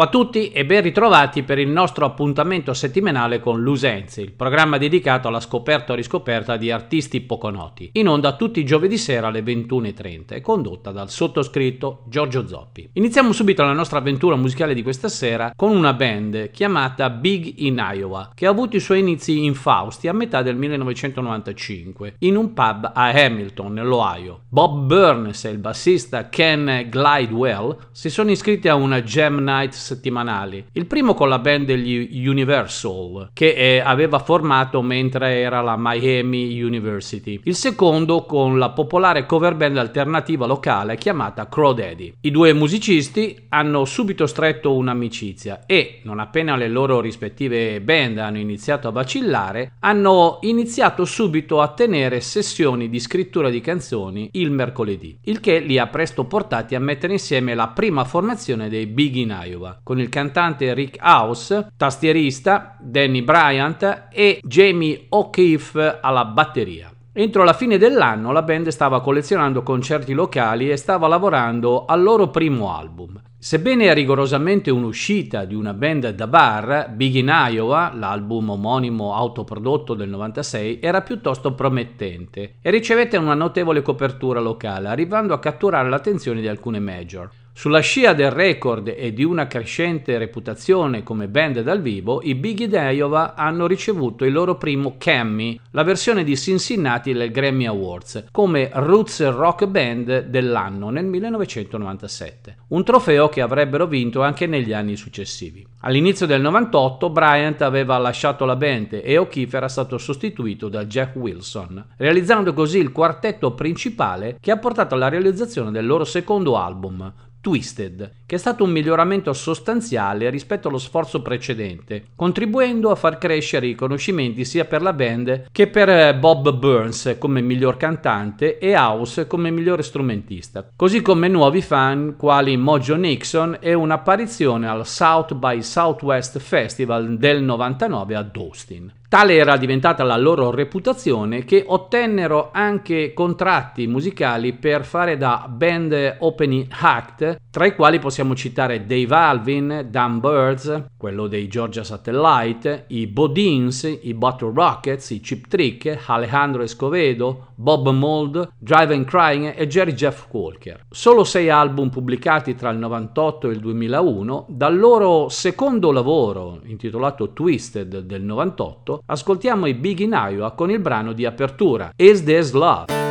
Ciao a tutti e ben ritrovati per il nostro appuntamento settimanale con Lusenzi, il programma dedicato alla scoperta o riscoperta di artisti poco noti, in onda tutti i giovedì sera alle 21.30 e condotta dal sottoscritto Giorgio Zoppi. Iniziamo subito la nostra avventura musicale di questa sera con una band chiamata Big in Iowa, che ha avuto i suoi inizi in Fausti a metà del 1995, in un pub a Hamilton, nell'Ohio. Bob Burns e il bassista Ken Glidewell si sono iscritti a una Night night settimanali. Il primo con la band degli Universal, che eh, aveva formato mentre era la Miami University. Il secondo con la popolare cover band alternativa locale chiamata Crow Daddy. I due musicisti hanno subito stretto un'amicizia e, non appena le loro rispettive band hanno iniziato a vacillare, hanno iniziato subito a tenere sessioni di scrittura di canzoni il mercoledì, il che li ha presto portati a mettere insieme la prima formazione dei Big in Iowa. Con il cantante Rick House, tastierista Danny Bryant e Jamie O'Keefe alla batteria. Entro la fine dell'anno la band stava collezionando concerti locali e stava lavorando al loro primo album. Sebbene è rigorosamente un'uscita di una band da bar, Big in Iowa, l'album omonimo autoprodotto del 96, era piuttosto promettente e ricevette una notevole copertura locale, arrivando a catturare l'attenzione di alcune major. Sulla scia del record e di una crescente reputazione come band dal vivo, i Biggie Iowa hanno ricevuto il loro primo Cammy, la versione di Cincinnati del Grammy Awards, come Roots Rock Band dell'anno nel 1997, un trofeo che avrebbero vinto anche negli anni successivi. All'inizio del 98 Bryant aveva lasciato la band e O'Keefe era stato sostituito da Jeff Wilson, realizzando così il quartetto principale che ha portato alla realizzazione del loro secondo album, Twisted, che è stato un miglioramento sostanziale rispetto allo sforzo precedente, contribuendo a far crescere i riconoscimenti sia per la band che per eh, Bob Burns come miglior cantante e House come migliore strumentista, così come nuovi fan quali Mojo Nixon e un'apparizione al South by Southwest Festival del 99 ad Austin. Tale era diventata la loro reputazione che ottennero anche contratti musicali per fare da band opening act, tra i quali possiamo citare Dave Alvin, Dan Birds, quello dei Georgia Satellite, i Bodins, i Bottle Rockets, i Chip Trick, Alejandro Escovedo, Bob Mold, Drive Crying e Jerry Jeff Walker. Solo sei album pubblicati tra il 98 e il 2001, dal loro secondo lavoro, intitolato Twisted del 98, ascoltiamo i Big in Iowa con il brano di apertura Is This Love?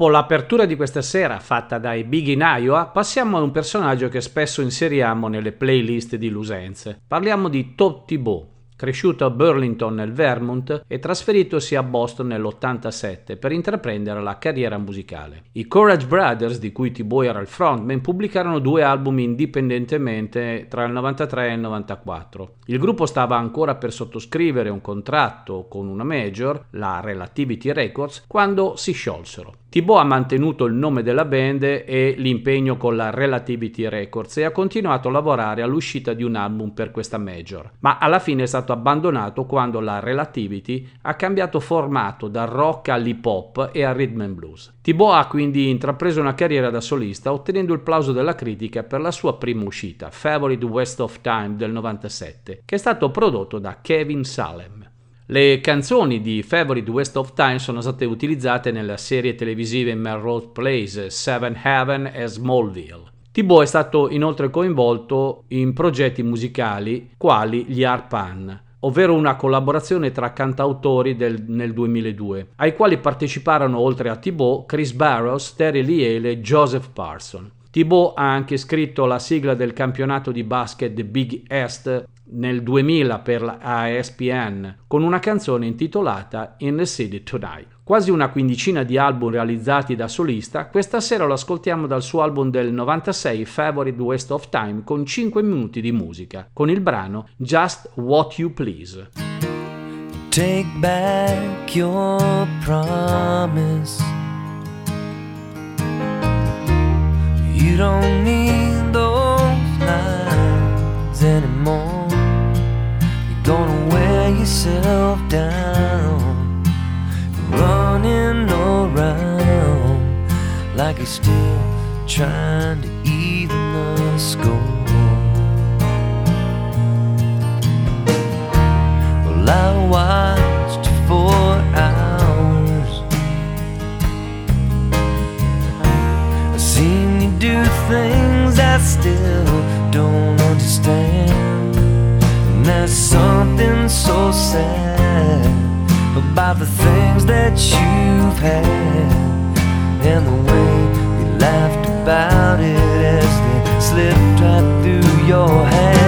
Dopo l'apertura di questa sera fatta dai Big in Iowa, passiamo a un personaggio che spesso inseriamo nelle playlist di Lusenze. Parliamo di Todd Thibault cresciuto a Burlington nel Vermont e trasferitosi a Boston nell'87 per intraprendere la carriera musicale. I Courage Brothers, di cui T-Boy era il frontman, pubblicarono due album indipendentemente tra il 93 e il 94. Il gruppo stava ancora per sottoscrivere un contratto con una major, la Relativity Records, quando si sciolsero. Thibaut ha mantenuto il nome della band e l'impegno con la Relativity Records e ha continuato a lavorare all'uscita di un album per questa major, ma alla fine è stato abbandonato quando la Relativity ha cambiato formato dal rock all'hip hop e al rhythm and blues. Thibaut ha quindi intrapreso una carriera da solista ottenendo il plauso della critica per la sua prima uscita, Favorite West of Time del 97, che è stato prodotto da Kevin Salem. Le canzoni di Favorite West of Time sono state utilizzate nella serie televisiva Melrose Place, Seven Heaven e Smallville. Thibault è stato inoltre coinvolto in progetti musicali quali gli Arpan, ovvero una collaborazione tra cantautori del, nel 2002, ai quali parteciparono oltre a Thibault Chris Barrows, Terry Liele e Joseph Parson. Thibault ha anche scritto la sigla del campionato di basket Big East nel 2000 per la ESPN con una canzone intitolata In the City Tonight. Quasi una quindicina di album realizzati da solista, questa sera lo ascoltiamo dal suo album del 96 Favorite Waste of Time con 5 minuti di musica, con il brano Just What You Please. Take back your promise. You don't need those yourself down, running around like you're still trying to even the score. Well, I watched for hours. I've seen you do things I still don't understand. There's something so sad about the things that you've had and the way you laughed about it as they slipped right through your hands.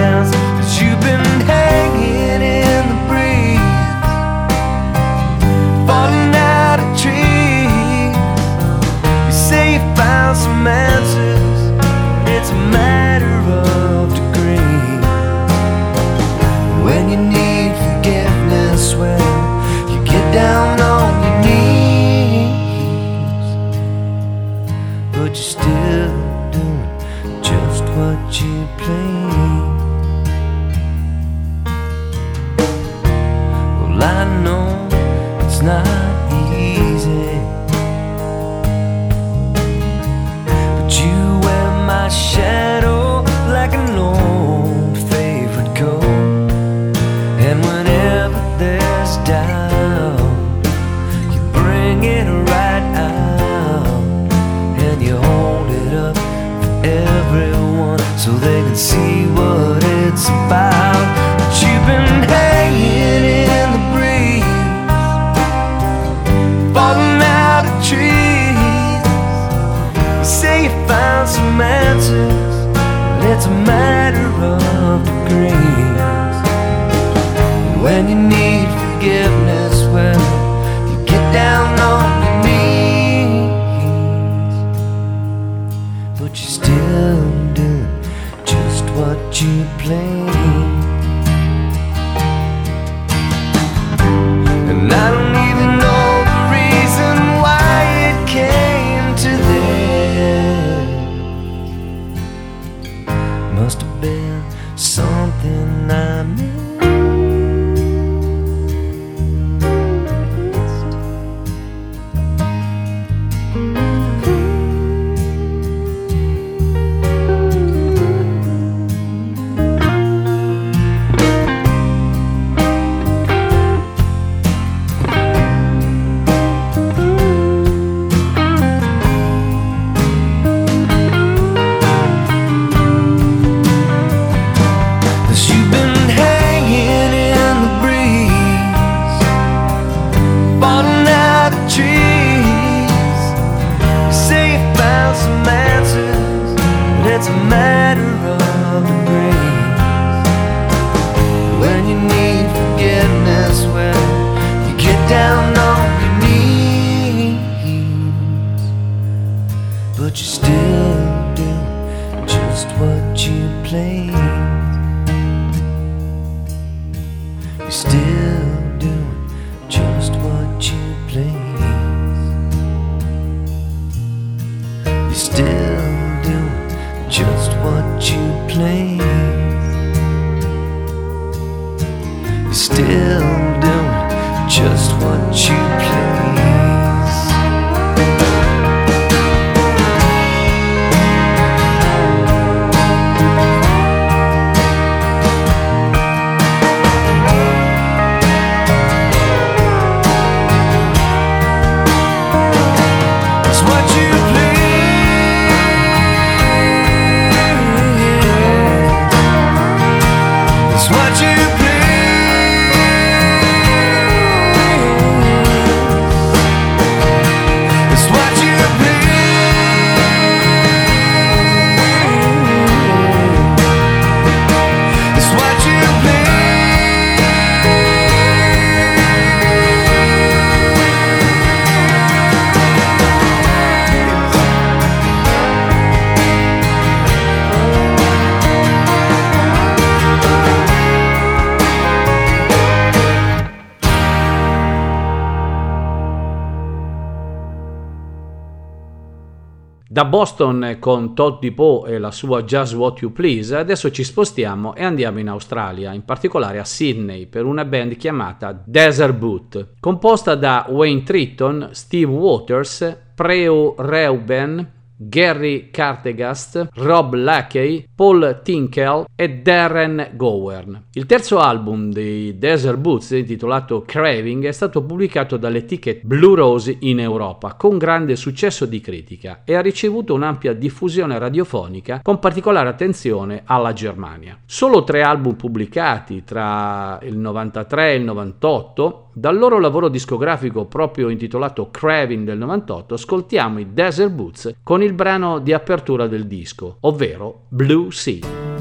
Da Boston con Todd Depot e la sua Just What You Please, adesso ci spostiamo e andiamo in Australia, in particolare a Sydney, per una band chiamata Desert Boot, composta da Wayne Tritton, Steve Waters, Preo Reuben, Gary Cartegast, Rob Lackey, Paul Tinkell e Darren Gowern. Il terzo album dei Desert Boots, intitolato Craving, è stato pubblicato dall'etichetta Blue Rose in Europa con grande successo di critica e ha ricevuto un'ampia diffusione radiofonica con particolare attenzione alla Germania. Solo tre album pubblicati tra il 93 e il 98 dal loro lavoro discografico proprio intitolato Craving del 98 ascoltiamo i Desert Boots con il brano di apertura del disco, ovvero Blue Sea.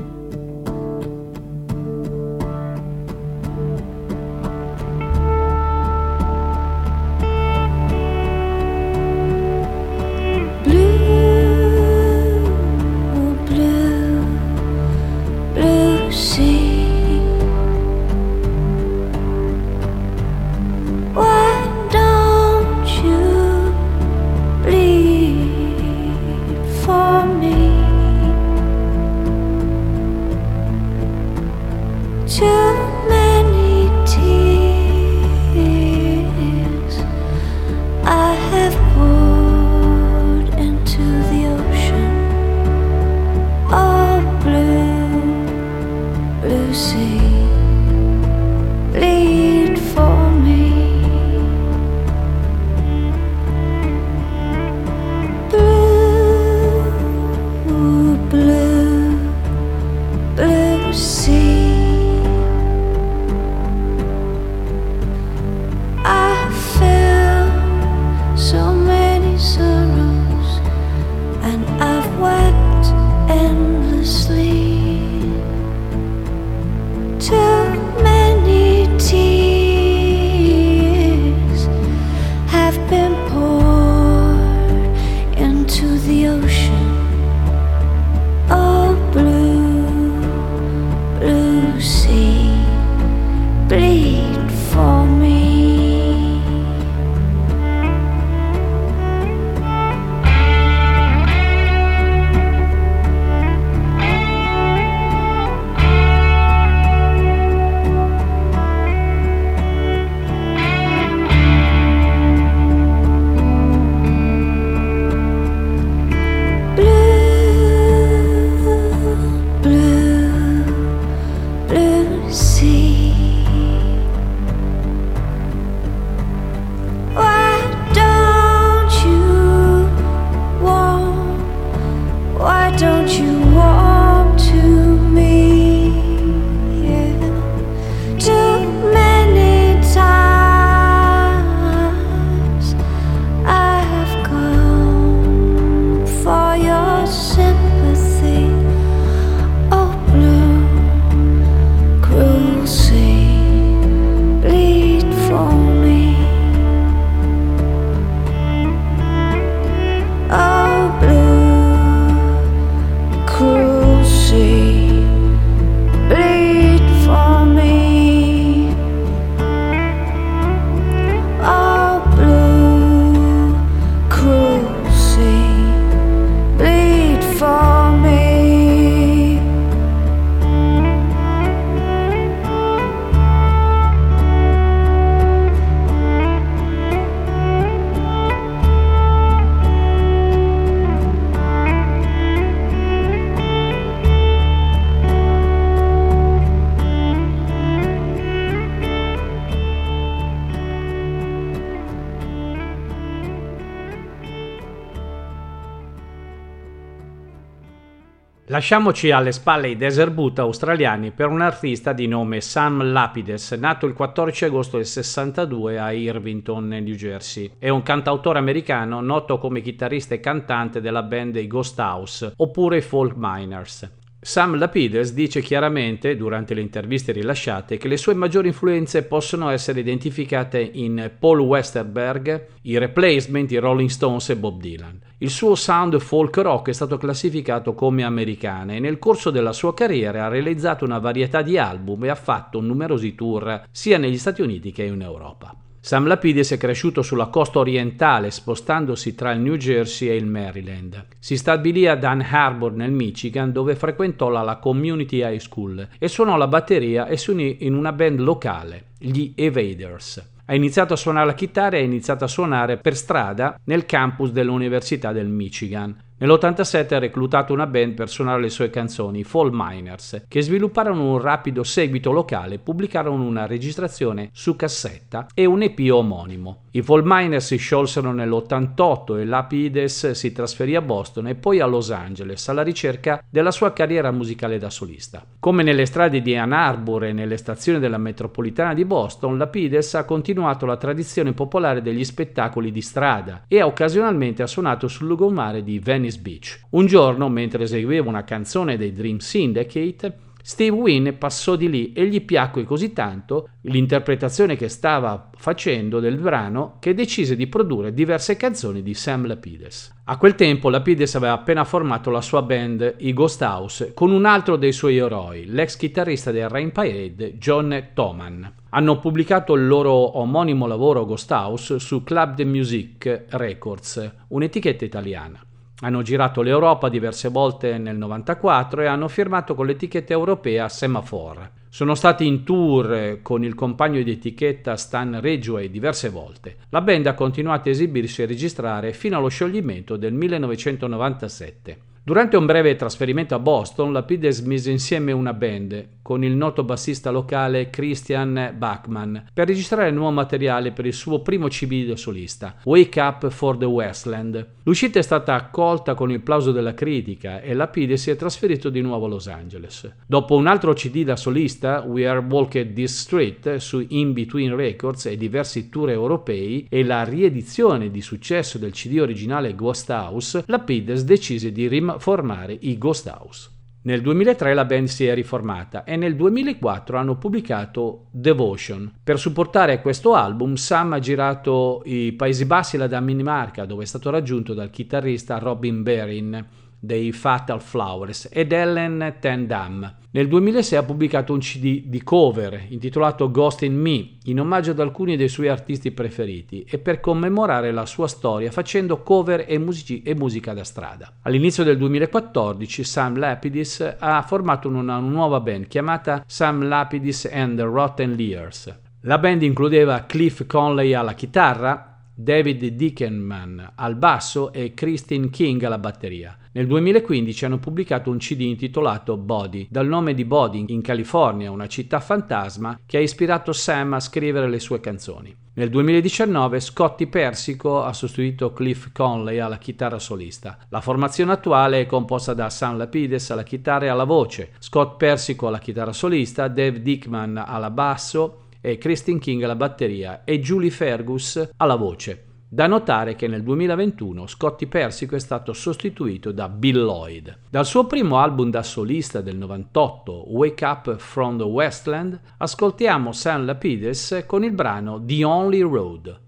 Lasciamoci alle spalle i desert boot australiani per un artista di nome Sam Lapides, nato il 14 agosto del 62 a Irvington, New Jersey. È un cantautore americano noto come chitarrista e cantante della band dei Ghost House oppure i Folk Miners. Sam Lapides dice chiaramente, durante le interviste rilasciate, che le sue maggiori influenze possono essere identificate in Paul Westerberg, i Replacement, i Rolling Stones e Bob Dylan. Il suo sound folk rock è stato classificato come americana e nel corso della sua carriera ha realizzato una varietà di album e ha fatto numerosi tour sia negli Stati Uniti che in Europa. Sam Lapidis è cresciuto sulla costa orientale, spostandosi tra il New Jersey e il Maryland. Si stabilì ad Ann Arbor nel Michigan, dove frequentò la, la Community High School e suonò la batteria e si unì in una band locale, gli Evaders. Ha iniziato a suonare la chitarra e ha iniziato a suonare per strada nel campus dell'Università del Michigan. Nell'87 ha reclutato una band per suonare le sue canzoni, i Fall Miners, che svilupparono un rapido seguito locale pubblicarono una registrazione su cassetta e un EP omonimo. I Fall Miners si sciolsero nell'88 e Lapides si trasferì a Boston e poi a Los Angeles alla ricerca della sua carriera musicale da solista. Come nelle strade di Ann Arbor e nelle stazioni della metropolitana di Boston, Lapides ha continuato la tradizione popolare degli spettacoli di strada e occasionalmente ha suonato sul lungomare di Venice Venice Beach. Un giorno, mentre eseguiva una canzone dei Dream Syndicate, Steve Wynn passò di lì e gli piacque così tanto l'interpretazione che stava facendo del brano che decise di produrre diverse canzoni di Sam Lapides. A quel tempo Lapides aveva appena formato la sua band, i Ghost House, con un altro dei suoi eroi, l'ex chitarrista del Rain Parade, John Toman. Hanno pubblicato il loro omonimo lavoro Ghost House su Club The Music Records, un'etichetta italiana. Hanno girato l'Europa diverse volte nel 94 e hanno firmato con l'etichetta europea Semaphore. Sono stati in tour con il compagno di etichetta Stan Ridgway diverse volte. La band ha continuato a esibirsi e registrare fino allo scioglimento del 1997. Durante un breve trasferimento a Boston, Lapides mise insieme una band con il noto bassista locale Christian Bachman per registrare nuovo materiale per il suo primo CD da solista, Wake Up for the Westland. L'uscita è stata accolta con il plauso della critica e Lapides si è trasferito di nuovo a Los Angeles. Dopo un altro CD da solista, We Are Walked This Street, su In Between Records e diversi tour europei e la riedizione di successo del CD originale Ghost House, Lapides decise di rim- formare i Ghost House. Nel 2003 la band si è riformata e nel 2004 hanno pubblicato Devotion. Per supportare questo album Sam ha girato i Paesi Bassi e la Danimarca dove è stato raggiunto dal chitarrista Robin Berin dei Fatal Flowers ed Ellen Tendam. Nel 2006 ha pubblicato un CD di cover intitolato Ghost in Me in omaggio ad alcuni dei suoi artisti preferiti e per commemorare la sua storia facendo cover e, musici- e musica da strada. All'inizio del 2014 Sam Lapidis ha formato una nuova band chiamata Sam Lapidis and the Rotten Lears. La band includeva Cliff Conley alla chitarra, David Dickenman al basso e Christine King alla batteria. Nel 2015 hanno pubblicato un CD intitolato Body, dal nome di Body in California, una città fantasma che ha ispirato Sam a scrivere le sue canzoni. Nel 2019 Scotty Persico ha sostituito Cliff Conley alla chitarra solista. La formazione attuale è composta da Sam Lapides alla chitarra e alla voce, Scott Persico alla chitarra solista, Dave Dickman alla basso e Christine King alla batteria e Julie Fergus alla voce. Da notare che nel 2021 Scotty Persico è stato sostituito da Bill Lloyd. Dal suo primo album da solista del 98, Wake Up from the Westland, ascoltiamo Sam Lapides con il brano The Only Road.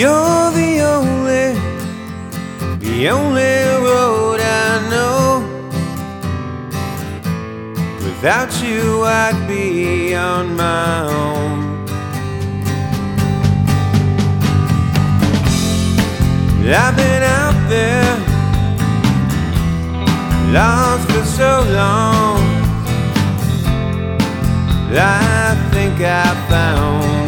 You're the only, the only road I know. Without you, I'd be on my own. I've been out there, lost for so long. I think I found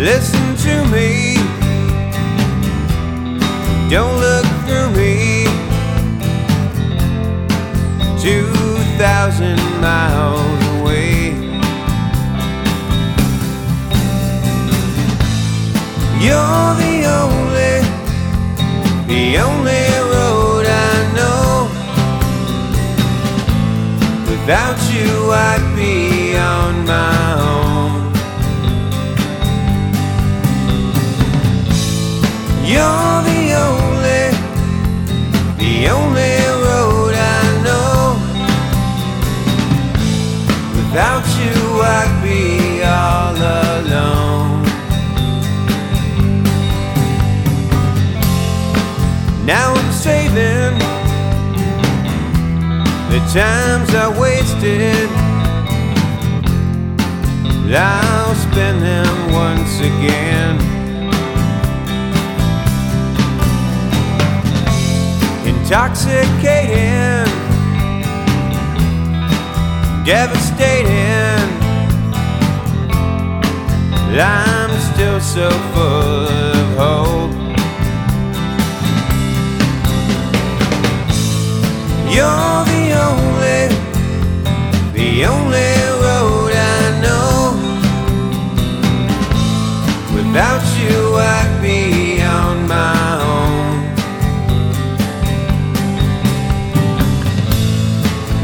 Listen to me Don't look through me. Two thousand miles away. You're the only, the only road I know. Without you, I'd be on my own. You're the only, the only road I know. Without you, I'd be all alone. Now I'm saving the times I wasted. I'll spend them once again. Intoxicating, devastating. I'm still so full of hope. You're the only, the only road I know. Without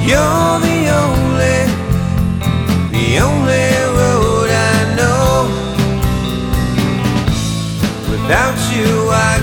You're the only, the only road I know. Without you, I'd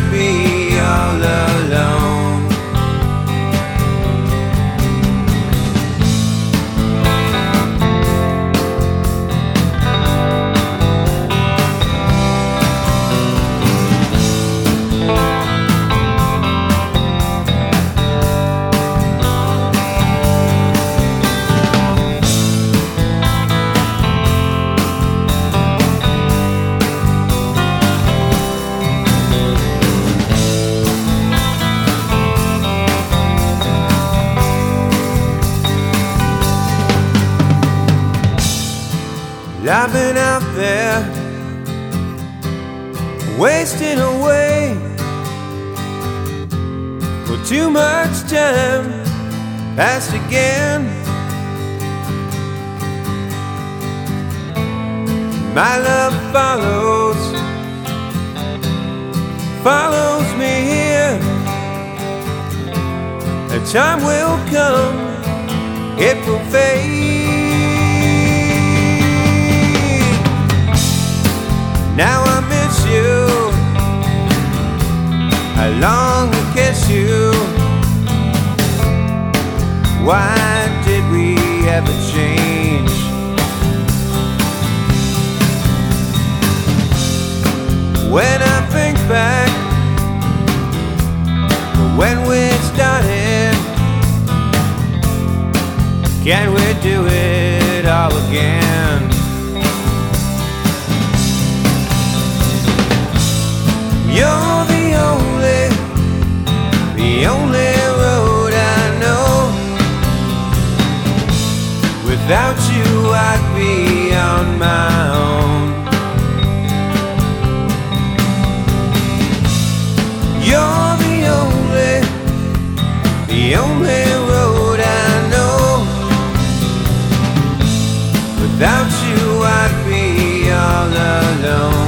too much time passed again. My love follows, follows me here. A time will come, it will fade. Now I miss you. I long to kiss you. Why did we ever change? When I think back when we started, can we do it all again? You're the only, the only road I know. Without you, I'd be on my own. You're the only, the only road I know. Without you, I'd be all alone.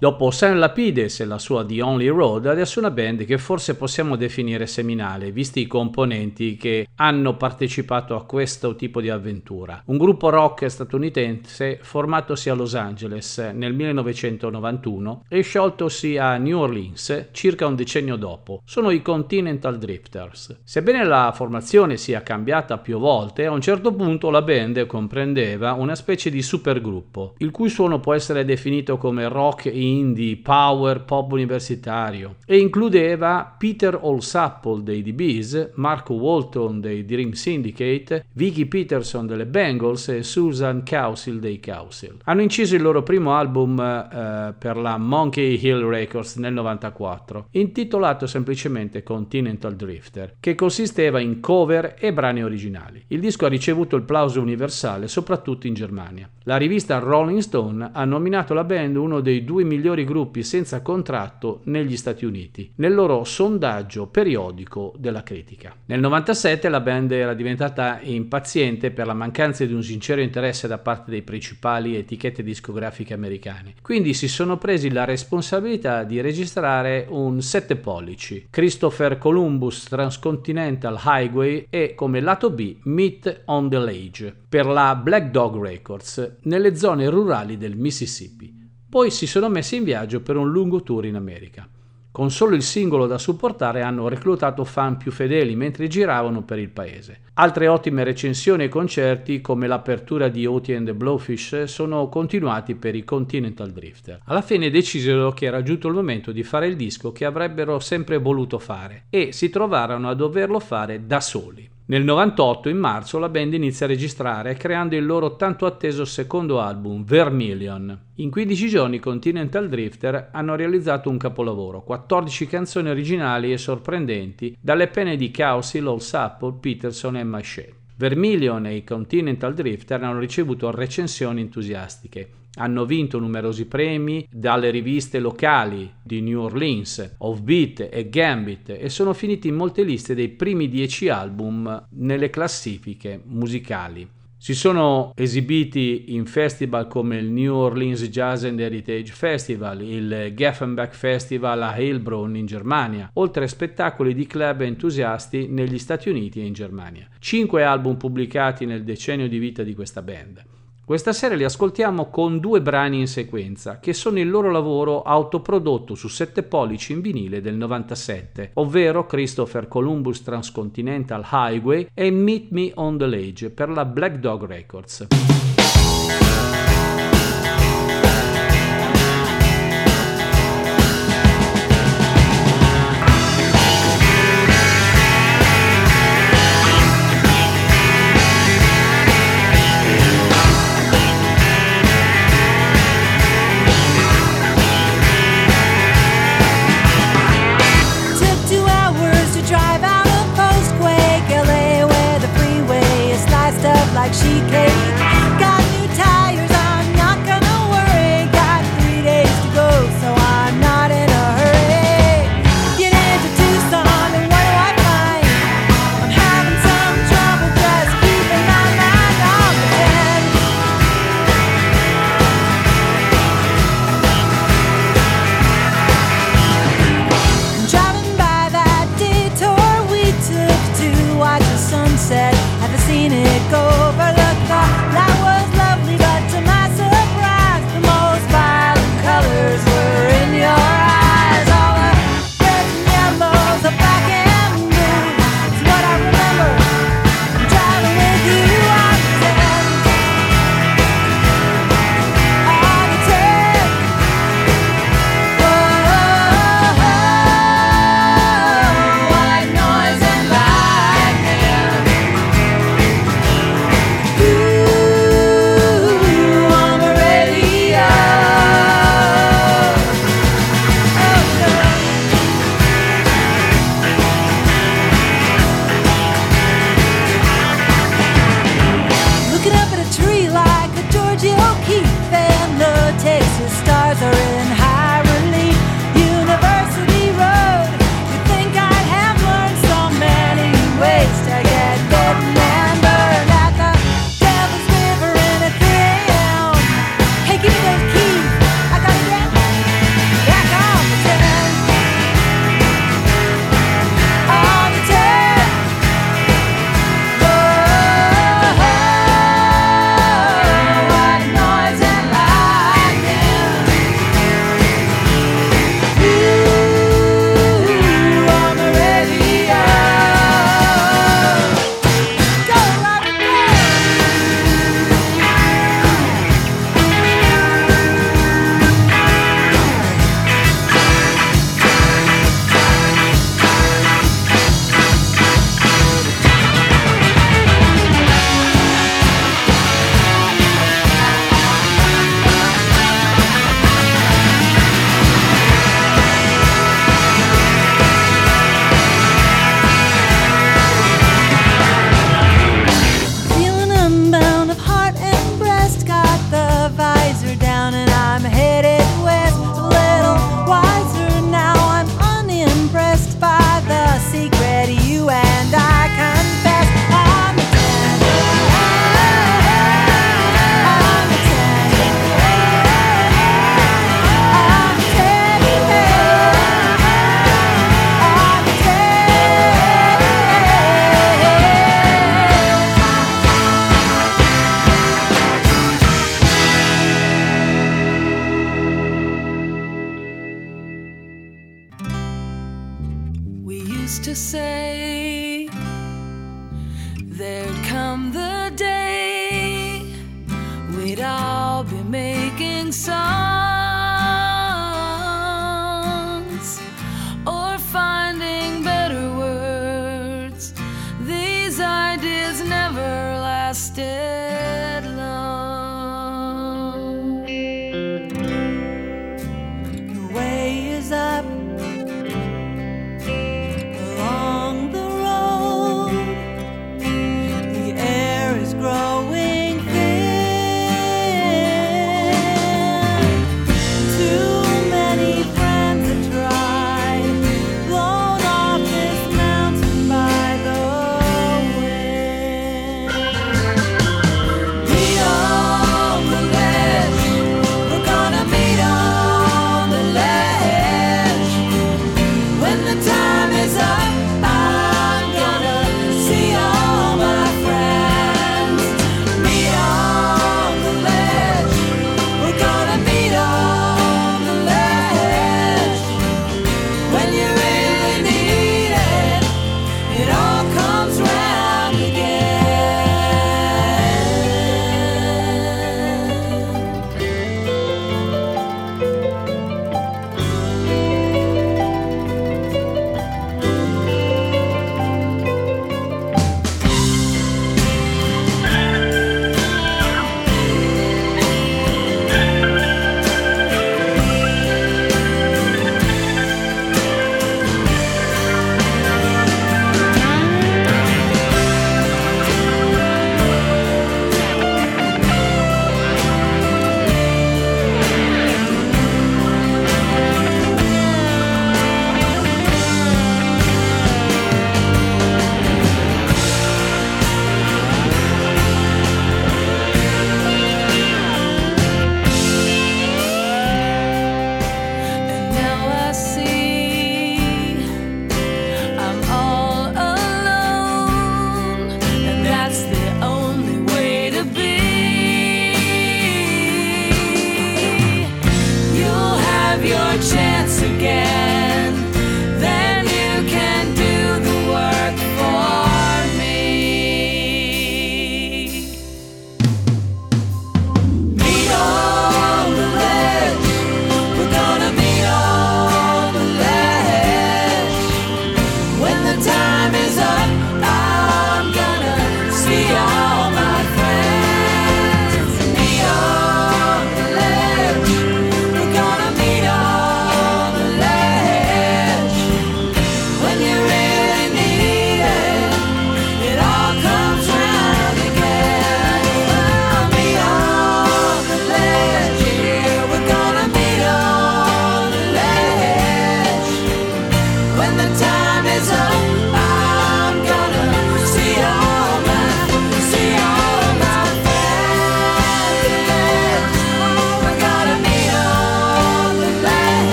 Dopo San Lapides e la sua The Only Road, adesso una band che forse possiamo definire seminale, visti i componenti che hanno partecipato a questo tipo di avventura. Un gruppo rock statunitense formatosi a Los Angeles nel 1991 e scioltosi a New Orleans circa un decennio dopo. Sono i Continental Drifters. Sebbene la formazione sia cambiata più volte, a un certo punto la band comprendeva una specie di supergruppo, il cui suono può essere definito come rock indie, power, pop universitario e includeva Peter Olsapple dei DBs, Mark Walton dei Dream Syndicate, Vicky Peterson delle Bengals e Susan Cousil dei Cousil. Hanno inciso il loro primo album eh, per la Monkey Hill Records nel 94, intitolato semplicemente Continental Drifter, che consisteva in cover e brani originali. Il disco ha ricevuto il plauso universale soprattutto in Germania. La rivista Rolling Stone ha nominato la band uno dei due migliori gruppi senza contratto negli Stati Uniti, nel loro sondaggio periodico della critica. Nel 97 la band era diventata impaziente per la mancanza di un sincero interesse da parte dei principali etichette discografiche americane, quindi si sono presi la responsabilità di registrare un 7 pollici, Christopher Columbus Transcontinental Highway e come lato B Meet on the Lage per la Black Dog Records nelle zone rurali del Mississippi. Poi si sono messi in viaggio per un lungo tour in America. Con solo il singolo da supportare hanno reclutato fan più fedeli mentre giravano per il paese. Altre ottime recensioni e concerti, come l'apertura di Oti and the Blowfish, sono continuati per i Continental Drifter. Alla fine decisero che era giunto il momento di fare il disco che avrebbero sempre voluto fare e si trovarono a doverlo fare da soli. Nel 98, in marzo, la band inizia a registrare creando il loro tanto atteso secondo album, Vermilion. In 15 giorni Continental Drifter hanno realizzato un capolavoro, 14 canzoni originali e sorprendenti dalle penne di Causi, Lol Sapple, Peterson e Maché. Vermilion e i Continental Drifter hanno ricevuto recensioni entusiastiche. Hanno vinto numerosi premi dalle riviste locali di New Orleans, Offbeat e Gambit e sono finiti in molte liste dei primi dieci album nelle classifiche musicali. Si sono esibiti in festival come il New Orleans Jazz and Heritage Festival, il Geffenbach Festival a Heilbronn in Germania, oltre a spettacoli di club entusiasti negli Stati Uniti e in Germania. Cinque album pubblicati nel decennio di vita di questa band. Questa sera li ascoltiamo con due brani in sequenza, che sono il loro lavoro autoprodotto su 7 pollici in vinile del 97, ovvero Christopher Columbus Transcontinental Highway e Meet Me on the Ledge per la Black Dog Records.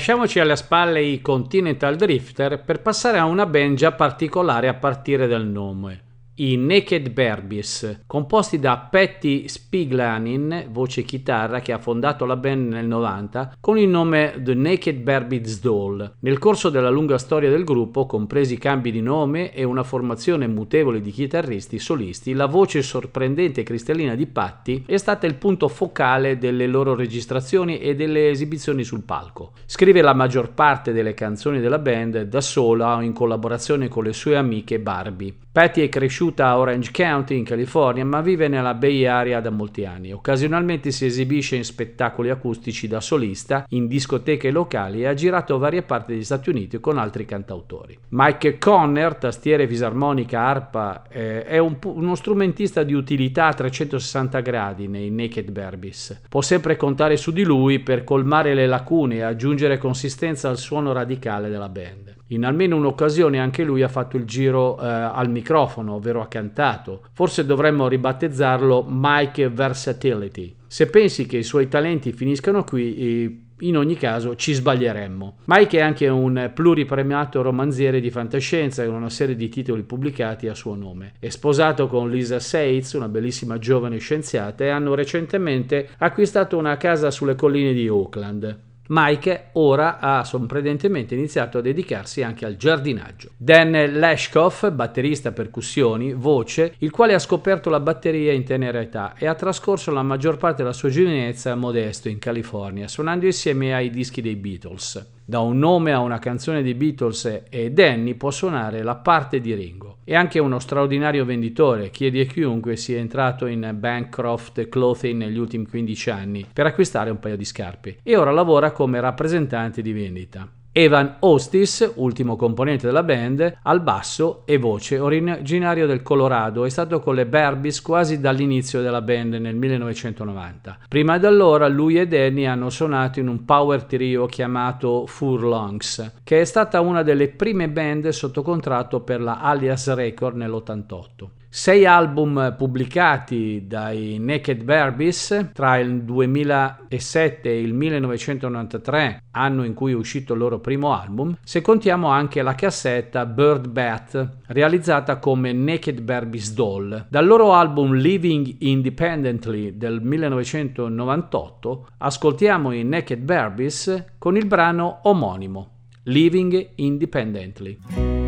Lasciamoci alle spalle i Continental Drifter per passare a una band già particolare a partire dal nome. I Naked Barbies, composti da Patty Spiglanin, voce chitarra, che ha fondato la band nel 90 con il nome The Naked Barbies Doll. Nel corso della lunga storia del gruppo, compresi cambi di nome e una formazione mutevole di chitarristi solisti, la voce sorprendente e cristallina di Patty è stata il punto focale delle loro registrazioni e delle esibizioni sul palco. Scrive la maggior parte delle canzoni della band da sola o in collaborazione con le sue amiche Barbie. Patty è cresciuta a Orange County in California, ma vive nella Bay Area da molti anni. Occasionalmente si esibisce in spettacoli acustici da solista, in discoteche locali e ha girato varie parti degli Stati Uniti con altri cantautori. Mike Conner, tastiere, fisarmonica, arpa, eh, è un uno strumentista di utilità a 360 gradi nei Naked Barbies. Può sempre contare su di lui per colmare le lacune e aggiungere consistenza al suono radicale della band. In almeno un'occasione anche lui ha fatto il giro eh, al microfono, ovvero ha cantato. Forse dovremmo ribattezzarlo Mike Versatility. Se pensi che i suoi talenti finiscano qui, In ogni caso ci sbaglieremmo. Mike è anche un pluripremiato romanziere di fantascienza con una serie di titoli pubblicati a suo nome. È sposato con Lisa Seitz, una bellissima giovane scienziata, e hanno recentemente acquistato una casa sulle colline di Oakland. Mike ora ha sorprendentemente iniziato a dedicarsi anche al giardinaggio. Dan Lashkoff, batterista percussioni, voce, il quale ha scoperto la batteria in tenera età e ha trascorso la maggior parte della sua giovinezza a Modesto in California, suonando insieme ai dischi dei Beatles. Da un nome a una canzone dei Beatles e Danny può suonare la parte di Ringo. È anche uno straordinario venditore, chiede a chiunque sia entrato in Bancroft Clothing negli ultimi 15 anni per acquistare un paio di scarpe e ora lavora come rappresentante di vendita. Evan Ostis, ultimo componente della band, al basso e voce, originario del Colorado, è stato con le Barbies quasi dall'inizio della band nel 1990. Prima di allora lui e Danny hanno suonato in un power trio chiamato Furlongs, che è stata una delle prime band sotto contratto per la Alias Record nell'88. Sei album pubblicati dai Naked Barbies tra il 2007 e il 1993, anno in cui è uscito il loro primo album, se contiamo anche la cassetta Bird Bat, realizzata come Naked Barbies Doll. Dal loro album Living Independently del 1998 ascoltiamo i Naked Barbies con il brano omonimo, Living Independently.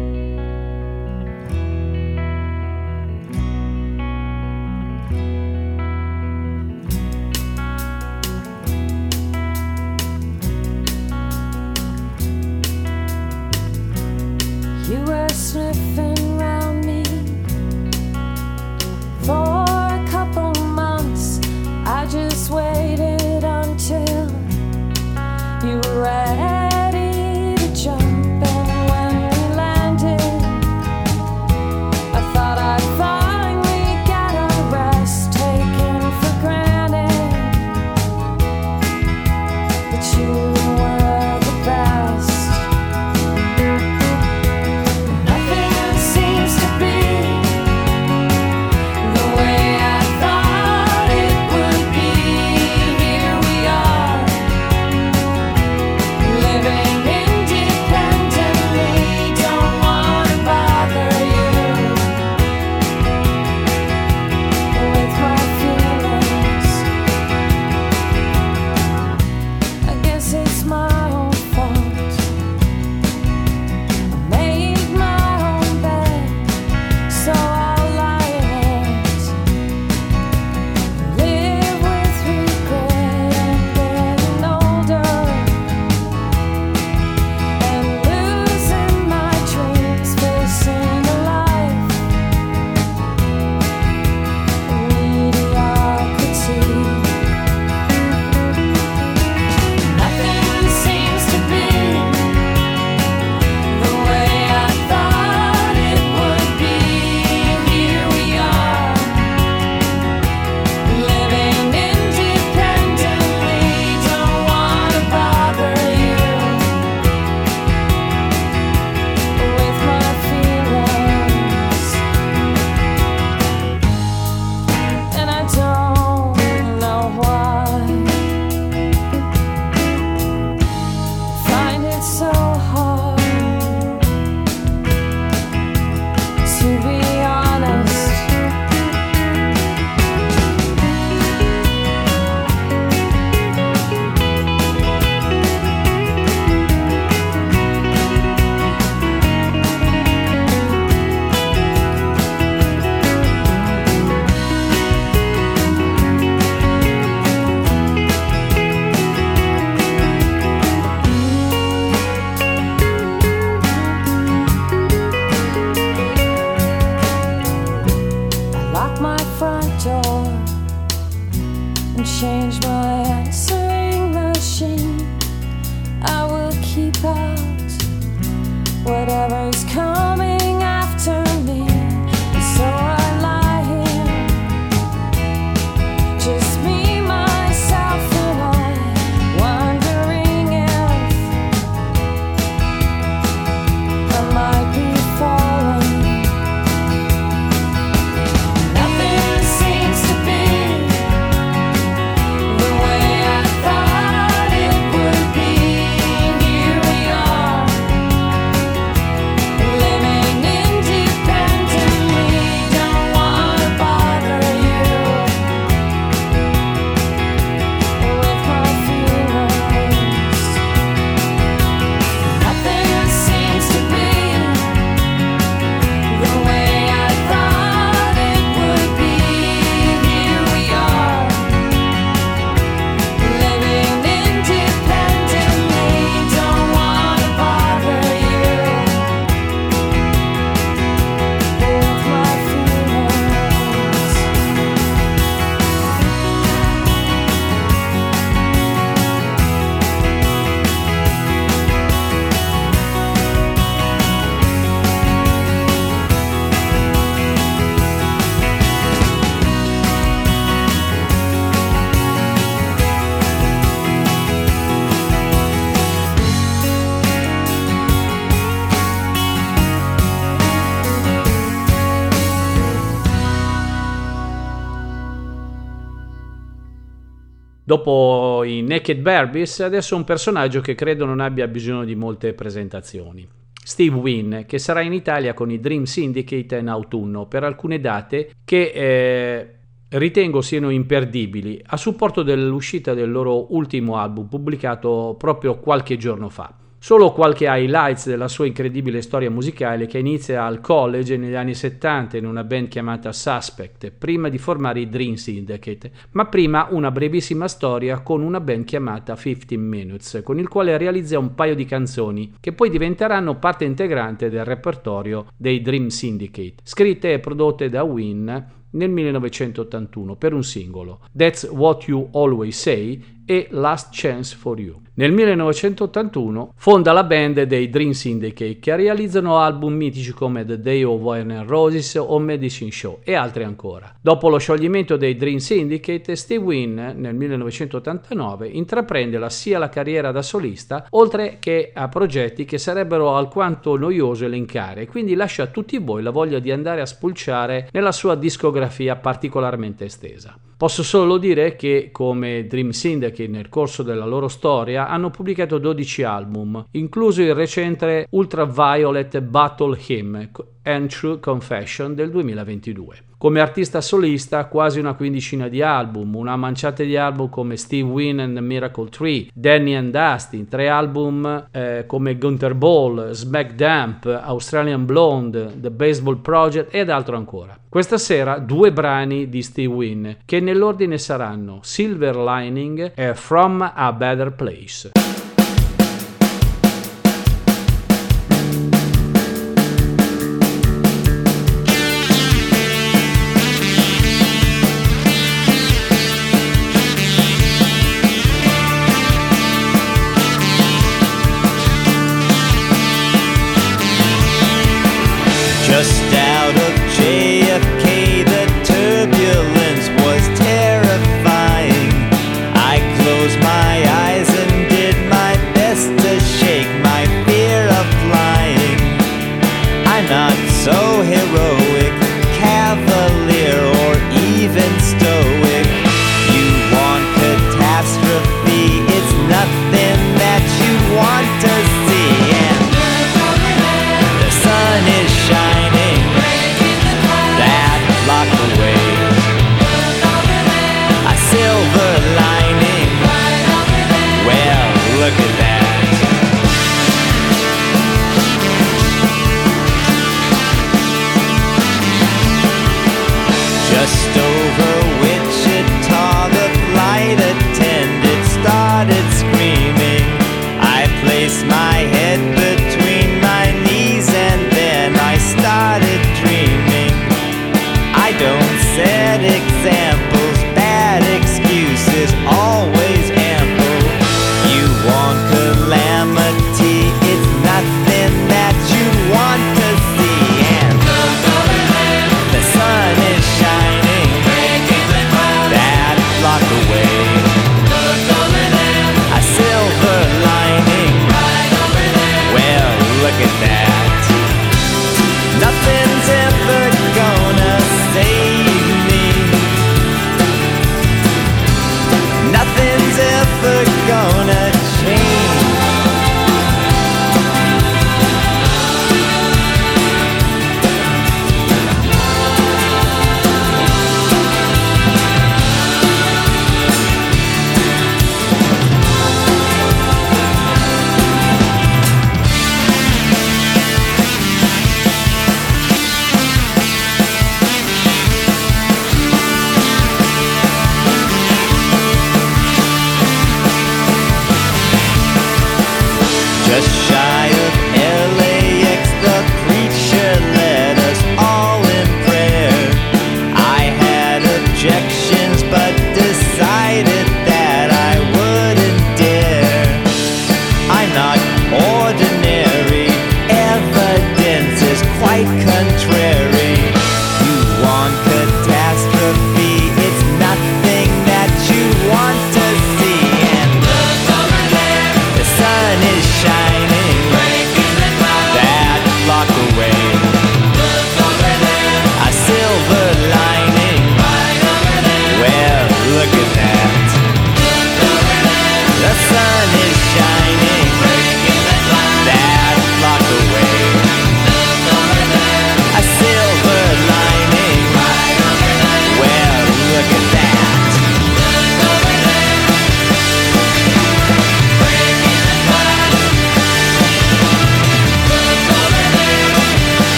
Dopo i Naked Barbies, adesso un personaggio che credo non abbia bisogno di molte presentazioni. Steve Wynn, che sarà in Italia con i Dream Syndicate in autunno per alcune date che eh, ritengo siano imperdibili, a supporto dell'uscita del loro ultimo album pubblicato proprio qualche giorno fa. Solo qualche highlights della sua incredibile storia musicale che inizia al college negli anni 70 in una band chiamata Suspect, prima di formare i Dream Syndicate, ma prima una brevissima storia con una band chiamata 15 Minutes, con il quale realizza un paio di canzoni che poi diventeranno parte integrante del repertorio dei Dream Syndicate, scritte e prodotte da Wynn nel 1981 per un singolo, That's What You Always Say e Last Chance for You. Nel 1981 fonda la band dei Dream Syndicate che realizzano album mitici come The Day of and Roses o Medicine Show e altri ancora. Dopo lo scioglimento dei Dream Syndicate, Steve Wynn nel 1989 intraprende la, sia la carriera da solista oltre che a progetti che sarebbero alquanto noioso elencare, quindi lascia a tutti voi la voglia di andare a spulciare nella sua discografia particolarmente estesa. Posso solo dire che, come Dream Syndicate nel corso della loro storia, hanno pubblicato 12 album, incluso il recente Ultraviolet Battle Hymn and True Confession del 2022. Come artista solista quasi una quindicina di album, una manciata di album come Steve Wynn and the Miracle Tree, Danny and Dustin, tre album eh, come Gunther Ball, Smack Damp, Australian Blonde, The Baseball Project ed altro ancora. Questa sera due brani di Steve Wynn che nell'ordine saranno Silver Lining e From a Better Place.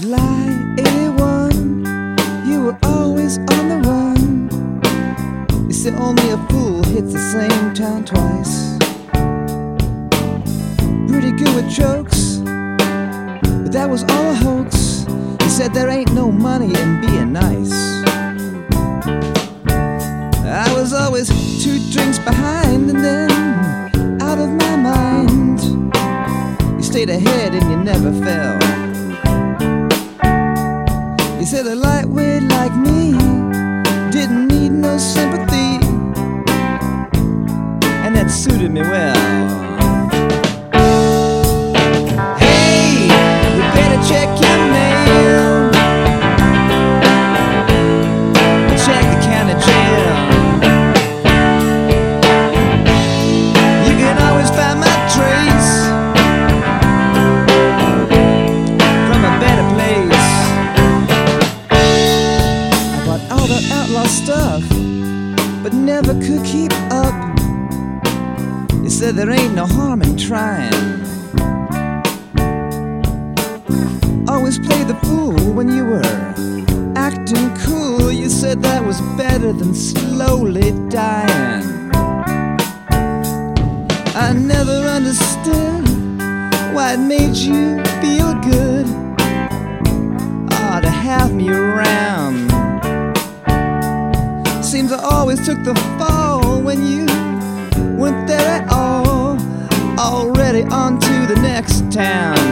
July 81, you were always on the run. You say only a fool hits the same town twice. Pretty good with jokes, but that was all a hoax. You said there ain't no money in being nice. I was always two drinks behind and then out of my mind. You stayed ahead and you never fell. Said a lightweight like me didn't need no sympathy, and that suited me well. There ain't no harm in trying. Always play the fool when you were acting cool. You said that was better than slowly dying. I never understood why it made you feel good. Ah, to have me around. Seems I always took the fall when you Already on to the next town.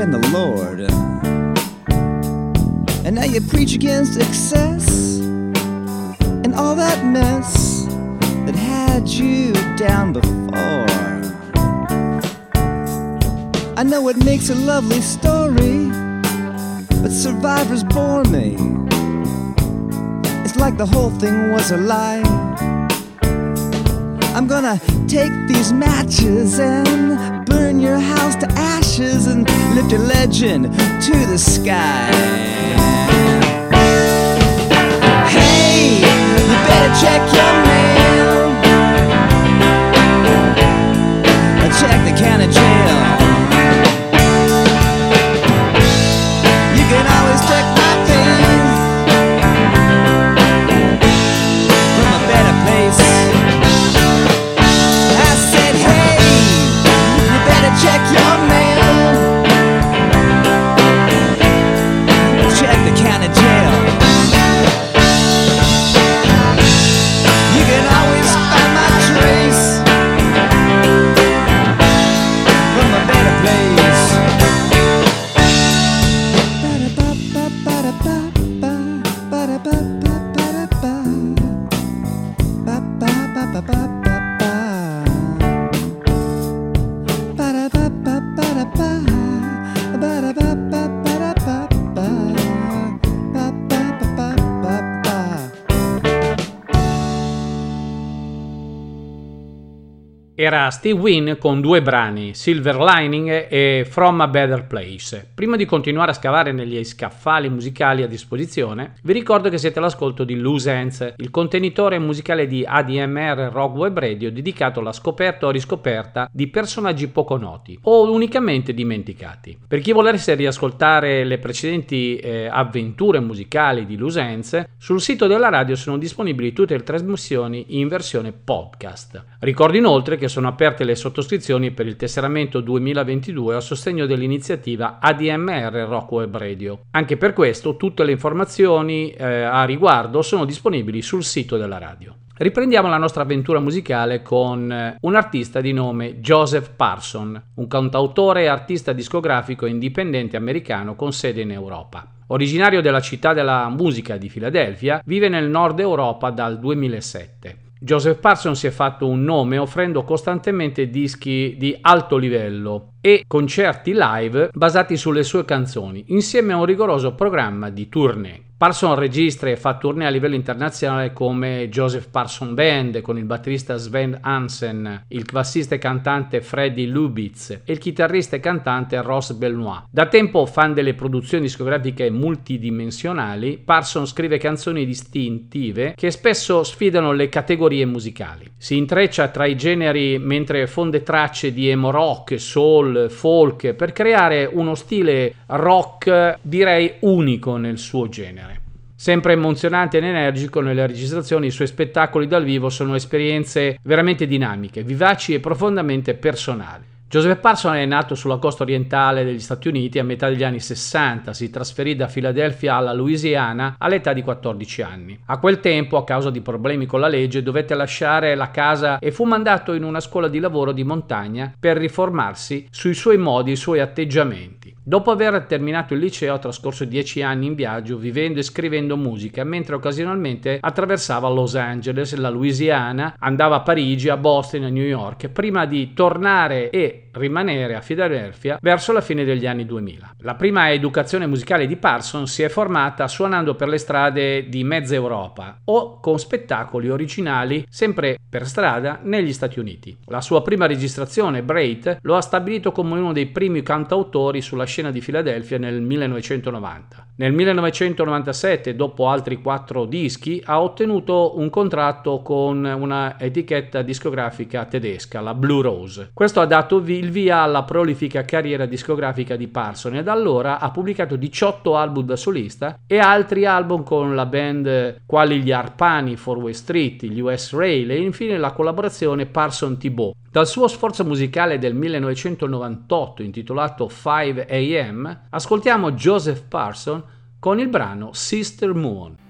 And the Lord. And now you preach against excess and all that mess that had you down before. I know it makes a lovely story, but survivors bore me. It's like the whole thing was a lie. I'm gonna take these matches and burn your house to ashes and lift your legend to the sky. Hey, you better check your mail. Check the county jail. You can always check Era Steve Wynn con due brani, Silver Lining e From a Better Place. Prima di continuare a scavare negli scaffali musicali a disposizione, vi ricordo che siete all'ascolto di Loose Ends, il contenitore musicale di ADMR Rock Web Radio dedicato alla scoperta o riscoperta di personaggi poco noti o unicamente dimenticati. Per chi volesse riascoltare le precedenti eh, avventure musicali di Loose Ends, sul sito della radio sono disponibili tutte le trasmissioni in versione podcast. Ricordo inoltre che che sono aperte le sottoscrizioni per il tesseramento 2022 a sostegno dell'iniziativa ADMR Rock Web Radio. Anche per questo tutte le informazioni eh, a riguardo sono disponibili sul sito della radio. Riprendiamo la nostra avventura musicale con eh, un artista di nome Joseph Parson, un cantautore e artista discografico indipendente americano con sede in Europa. Originario della città della musica di Filadelfia, vive nel nord Europa dal 2007. Joseph Parson si è fatto un nome offrendo costantemente dischi di alto livello e concerti live basati sulle sue canzoni, insieme a un rigoroso programma di tournée. Parson registra e fa tournée a livello internazionale come Joseph Parson Band con il batterista Sven Hansen, il bassista e cantante Freddy Lubitz e il chitarrista e cantante Ross Belnois. Da tempo fan delle produzioni discografiche multidimensionali, Parson scrive canzoni distintive che spesso sfidano le categorie musicali. Si intreccia tra i generi mentre fonde tracce di emo rock, soul, folk per creare uno stile rock direi unico nel suo genere. Sempre emozionante ed energico nelle registrazioni, i suoi spettacoli dal vivo sono esperienze veramente dinamiche, vivaci e profondamente personali. Joseph Parson è nato sulla costa orientale degli Stati Uniti a metà degli anni 60, si trasferì da Filadelfia alla Louisiana all'età di 14 anni. A quel tempo, a causa di problemi con la legge, dovette lasciare la casa e fu mandato in una scuola di lavoro di montagna per riformarsi sui suoi modi e i suoi atteggiamenti. Dopo aver terminato il liceo ha trascorso dieci anni in viaggio vivendo e scrivendo musica, mentre occasionalmente attraversava Los Angeles, la Louisiana, andava a Parigi, a Boston, a New York, prima di tornare e rimanere a Filadelfia verso la fine degli anni 2000. La prima educazione musicale di Parson si è formata suonando per le strade di mezza Europa o con spettacoli originali sempre per strada negli Stati Uniti. La sua prima registrazione, Braid, lo ha stabilito come uno dei primi cantautori sulla scena di Filadelfia nel 1990. Nel 1997, dopo altri quattro dischi, ha ottenuto un contratto con una etichetta discografica tedesca, la Blue Rose. Questo ha dato il via alla prolifica carriera discografica di Parson e da allora ha pubblicato 18 album da solista e altri album con la band quali gli Arpani, Four Way Street, gli US Rail e infine la collaborazione Parson Thibault. Dal suo sforzo musicale del 1998 intitolato 5 AM ascoltiamo Joseph Parson con il brano Sister Moon.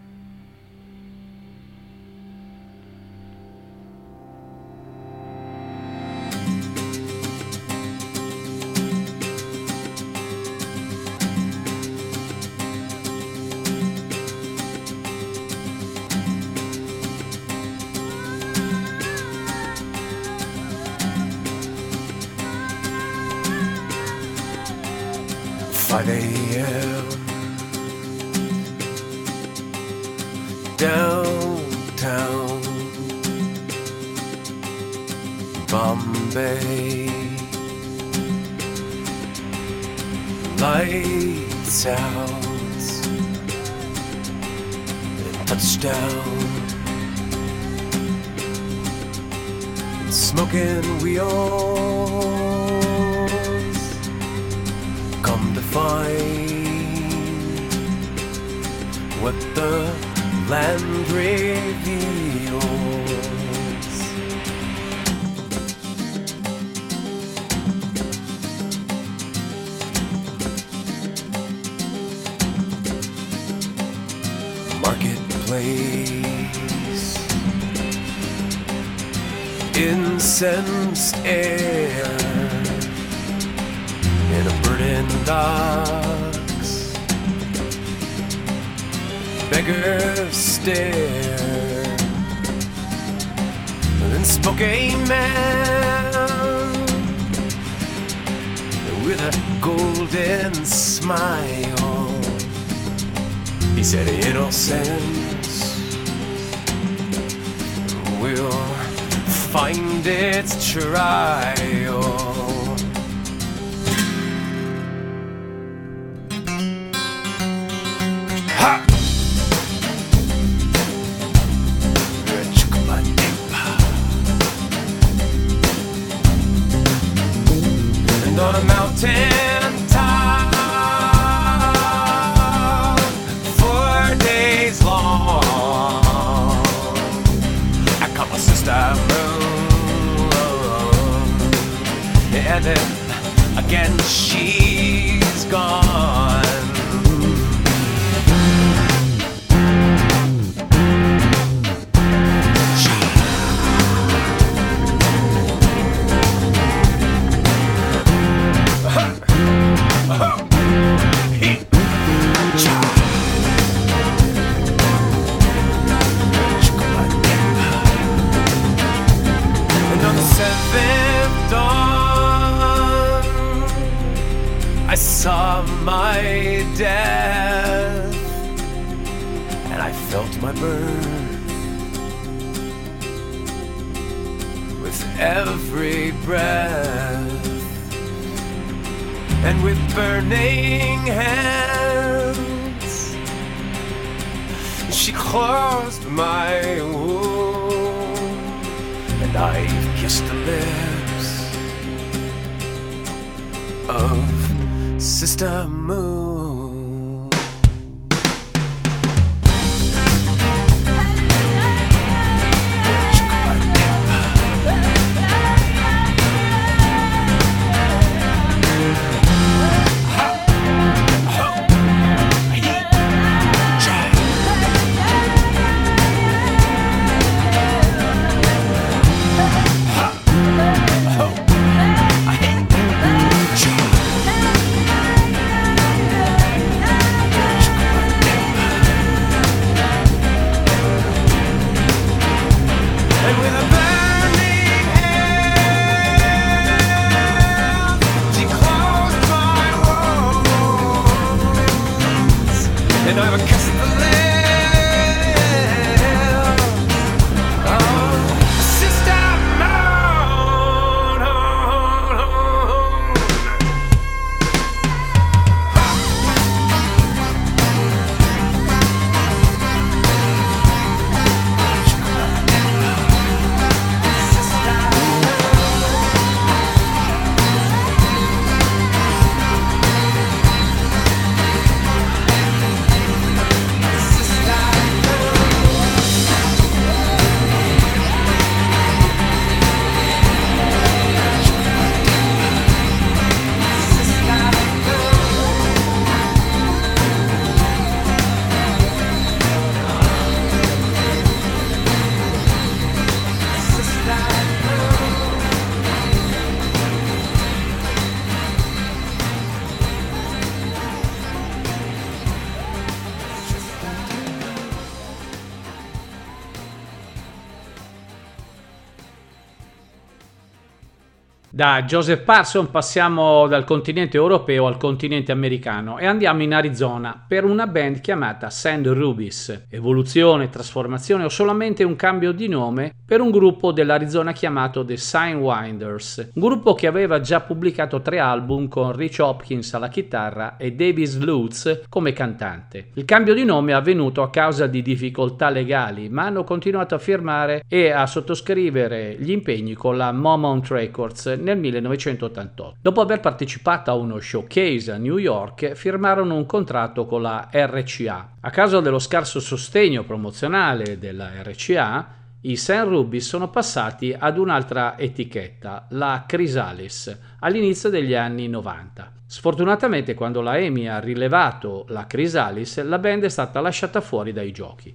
Da Joseph Parson passiamo dal continente europeo al continente americano e andiamo in Arizona per una band chiamata Sand Rubies. Evoluzione, trasformazione o solamente un cambio di nome per un gruppo dell'Arizona chiamato The Signwinders, un gruppo che aveva già pubblicato tre album con Rich Hopkins alla chitarra e Davis Lutz come cantante. Il cambio di nome è avvenuto a causa di difficoltà legali, ma hanno continuato a firmare e a sottoscrivere gli impegni con la Momont Records nel 1988. Dopo aver partecipato a uno showcase a New York, firmarono un contratto con la RCA. A causa dello scarso sostegno promozionale della RCA, i Saint Ruby sono passati ad un'altra etichetta, la Chrysalis, all'inizio degli anni 90. Sfortunatamente quando la EMI ha rilevato la Chrysalis, la band è stata lasciata fuori dai giochi.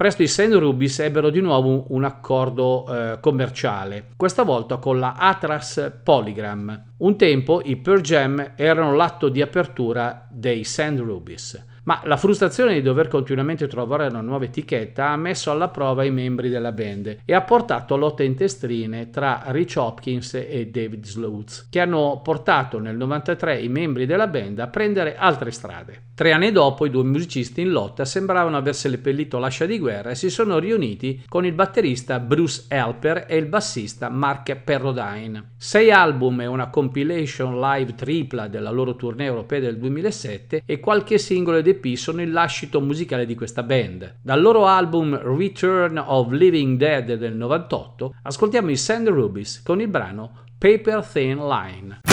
Presto i Saint Rubis ebbero di nuovo un accordo eh, commerciale, questa volta con la Atlas Polygram. Un tempo i Pearl Jam erano l'atto di apertura dei Saint Rubis. Ma la frustrazione di dover continuamente trovare una nuova etichetta ha messo alla prova i membri della band e ha portato a lotte intestrine tra Rich Hopkins e David Slutz, che hanno portato nel 93 i membri della band a prendere altre strade. Tre anni dopo i due musicisti in lotta sembravano aver seppellito l'ascia di guerra e si sono riuniti con il batterista Bruce Helper e il bassista Mark Perrodine. Sei album e una compilation live tripla della loro tournée europea del 2007 e qualche singolo ed EP sono il lascito musicale di questa band. Dal loro album Return of Living Dead del 98 ascoltiamo i Sand Rubies con il brano Paper Thin Line.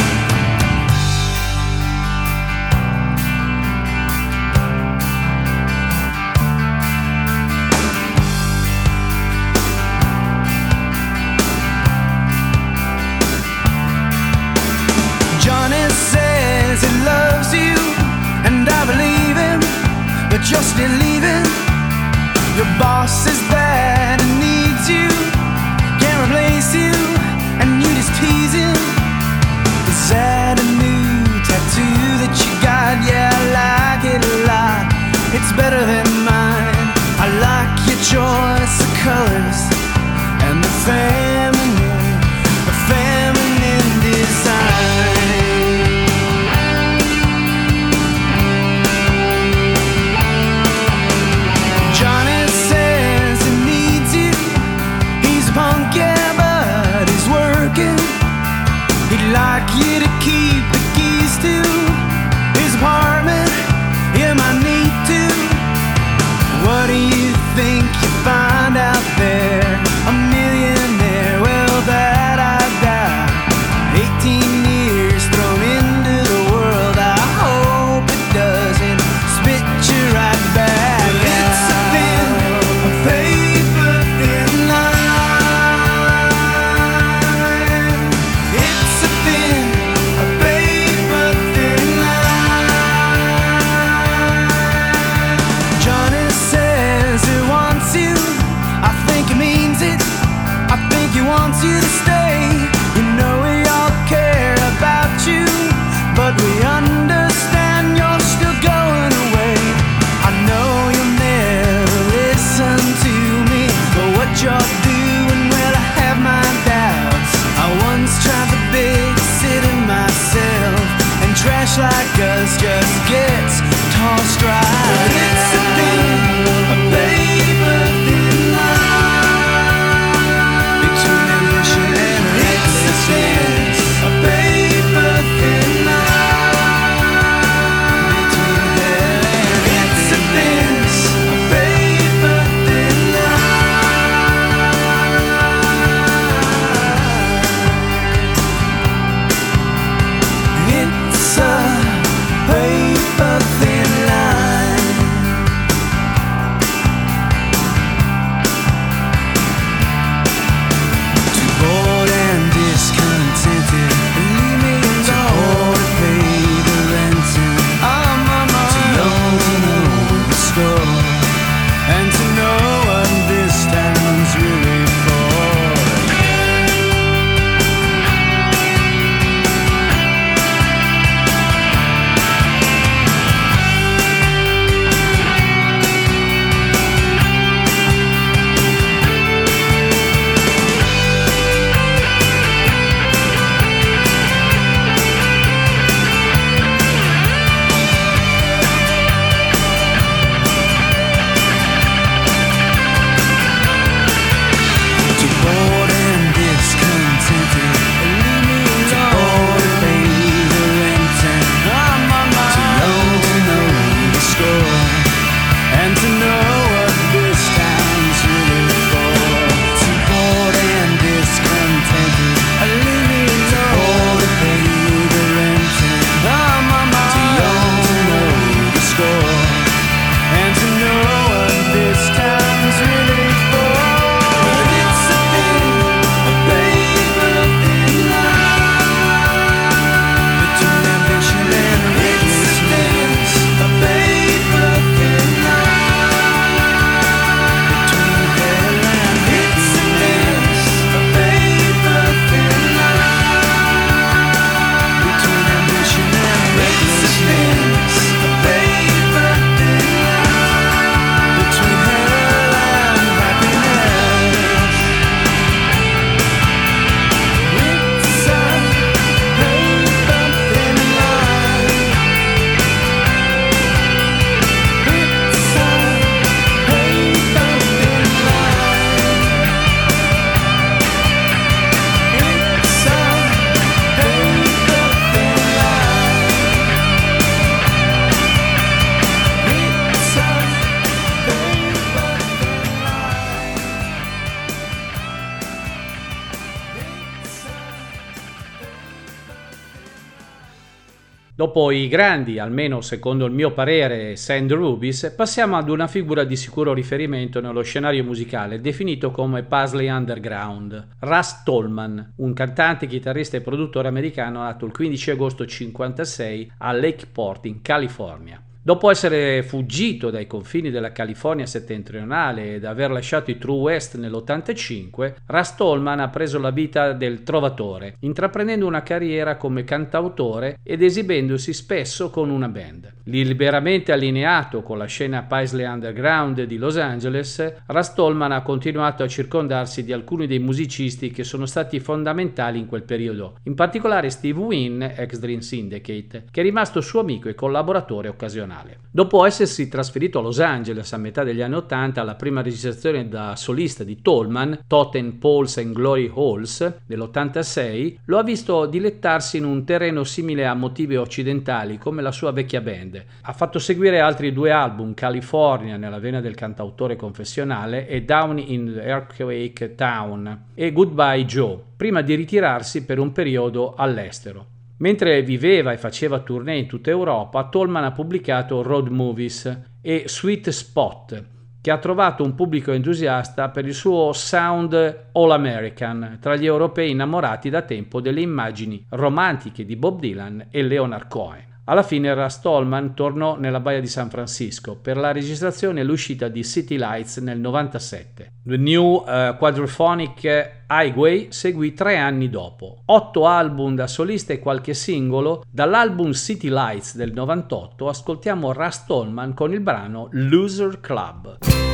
Dopo i grandi, almeno secondo il mio parere, Sand Rubies, passiamo ad una figura di sicuro riferimento nello scenario musicale definito come Puzzle Underground, Russ Tolman, un cantante, chitarrista e produttore americano nato il 15 agosto 1956 a Lakeport in California. Dopo essere fuggito dai confini della California settentrionale ed aver lasciato i True West nell'85, Rust Holman ha preso la vita del trovatore, intraprendendo una carriera come cantautore ed esibendosi spesso con una band. Liberamente allineato con la scena Paisley Underground di Los Angeles, Rust Holman ha continuato a circondarsi di alcuni dei musicisti che sono stati fondamentali in quel periodo, in particolare Steve Wynn, ex Dream Syndicate, che è rimasto suo amico e collaboratore occasionale. Dopo essersi trasferito a Los Angeles a metà degli anni Ottanta, la prima registrazione da solista di Tolman, Totten Poles and Glory Halls, dell'86, lo ha visto dilettarsi in un terreno simile a motivi occidentali come la sua vecchia band. Ha fatto seguire altri due album, California nella vena del cantautore confessionale e Down in Earthquake Town e Goodbye Joe, prima di ritirarsi per un periodo all'estero. Mentre viveva e faceva tournée in tutta Europa, Tolman ha pubblicato Road Movies e Sweet Spot, che ha trovato un pubblico entusiasta per il suo sound all American tra gli europei innamorati da tempo delle immagini romantiche di Bob Dylan e Leonard Cohen. Alla fine Holman tornò nella baia di San Francisco per la registrazione e l'uscita di City Lights nel 97. The New uh, Quadrophonic Highway seguì tre anni dopo. Otto album da solista e qualche singolo. Dall'album City Lights del 98 ascoltiamo Holman con il brano Loser Club.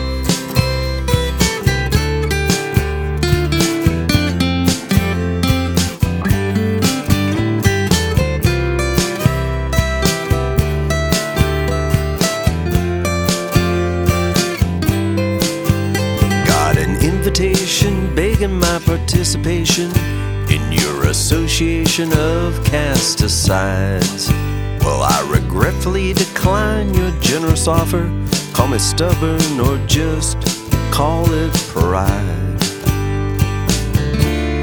Begging my participation in your association of casticides. Well, I regretfully decline your generous offer. Call me stubborn or just call it pride.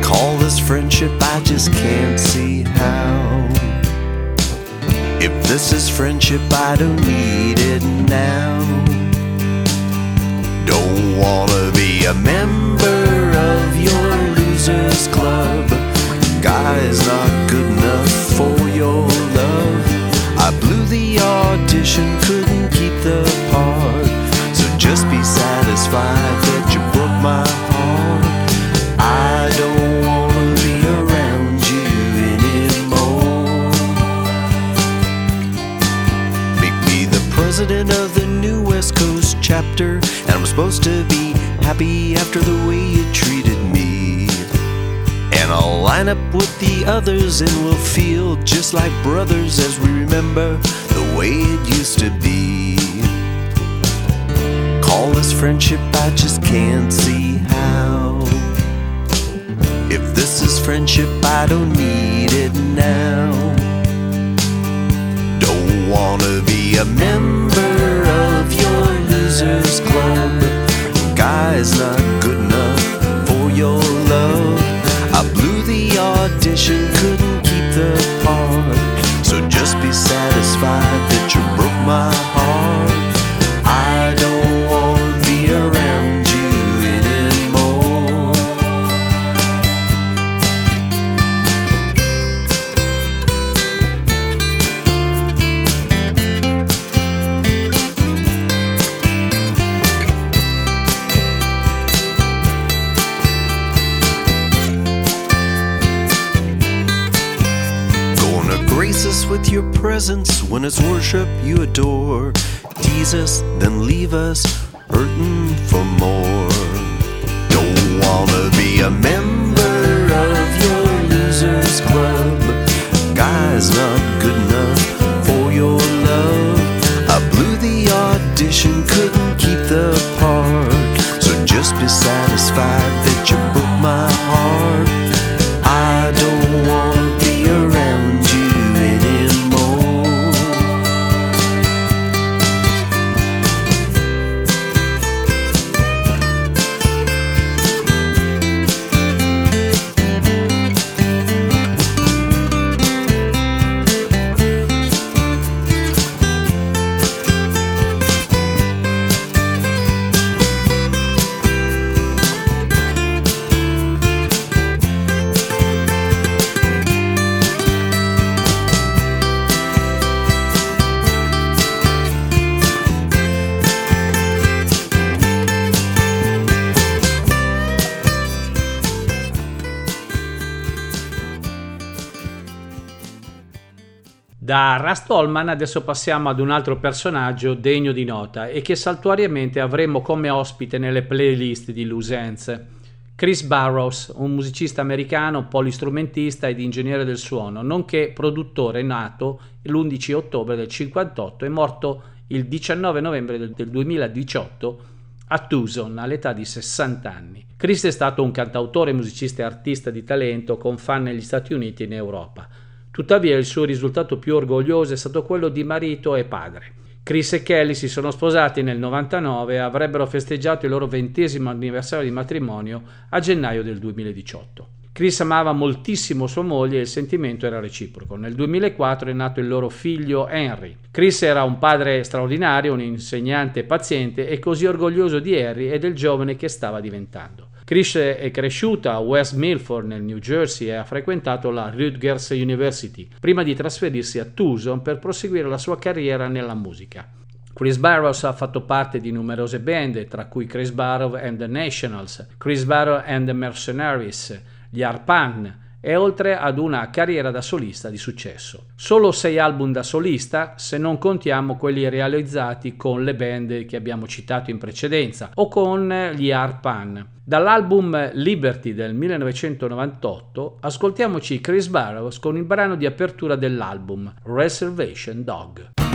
Call this friendship, I just can't see how. If this is friendship, I don't need it now. Don't wanna be a member losers club. Guy's not good enough for your love. I blew the audition, couldn't keep the part. So just be satisfied that you broke my heart. I don't wanna be around you anymore. Make me the president of the new West Coast chapter, and I'm supposed to be happy after the way you treated me. And I'll line up with the others, and we'll feel just like brothers as we remember the way it used to be. Call this friendship, I just can't see how. If this is friendship, I don't need it now. Don't wanna be a member of your losers club. Guy's not good enough for your love. I blew the audition, couldn't keep the part. So just be satisfied that you broke my heart. Your presence when it's worship you adore. Tease us, then leave us hurting for more. Don't wanna be a member of your losers club. Guy's not good enough for your love. I blew the audition, couldn't keep the part. So just be satisfied Da Rust Holman adesso passiamo ad un altro personaggio degno di nota e che saltuariamente avremo come ospite nelle playlist di Lusenze. Chris Barrows, un musicista americano, polistrumentista ed ingegnere del suono, nonché produttore nato l'11 ottobre del 58 e morto il 19 novembre del 2018 a Tucson all'età di 60 anni. Chris è stato un cantautore, musicista e artista di talento con fan negli Stati Uniti e in Europa. Tuttavia il suo risultato più orgoglioso è stato quello di marito e padre. Chris e Kelly si sono sposati nel 99 e avrebbero festeggiato il loro ventesimo anniversario di matrimonio a gennaio del 2018. Chris amava moltissimo sua moglie e il sentimento era reciproco. Nel 2004 è nato il loro figlio Henry. Chris era un padre straordinario, un insegnante paziente e così orgoglioso di Harry e del giovane che stava diventando. Chris è cresciuta a West Milford nel New Jersey e ha frequentato la Rutgers University prima di trasferirsi a Tucson per proseguire la sua carriera nella musica. Chris Barrows ha fatto parte di numerose band, tra cui Chris Barrow and the Nationals, Chris Barrow and the Mercenaries, gli Arpan e oltre ad una carriera da solista di successo. Solo sei album da solista se non contiamo quelli realizzati con le band che abbiamo citato in precedenza o con gli Arpan. Dall'album Liberty del 1998 ascoltiamoci Chris Barrows con il brano di apertura dell'album Reservation Dog.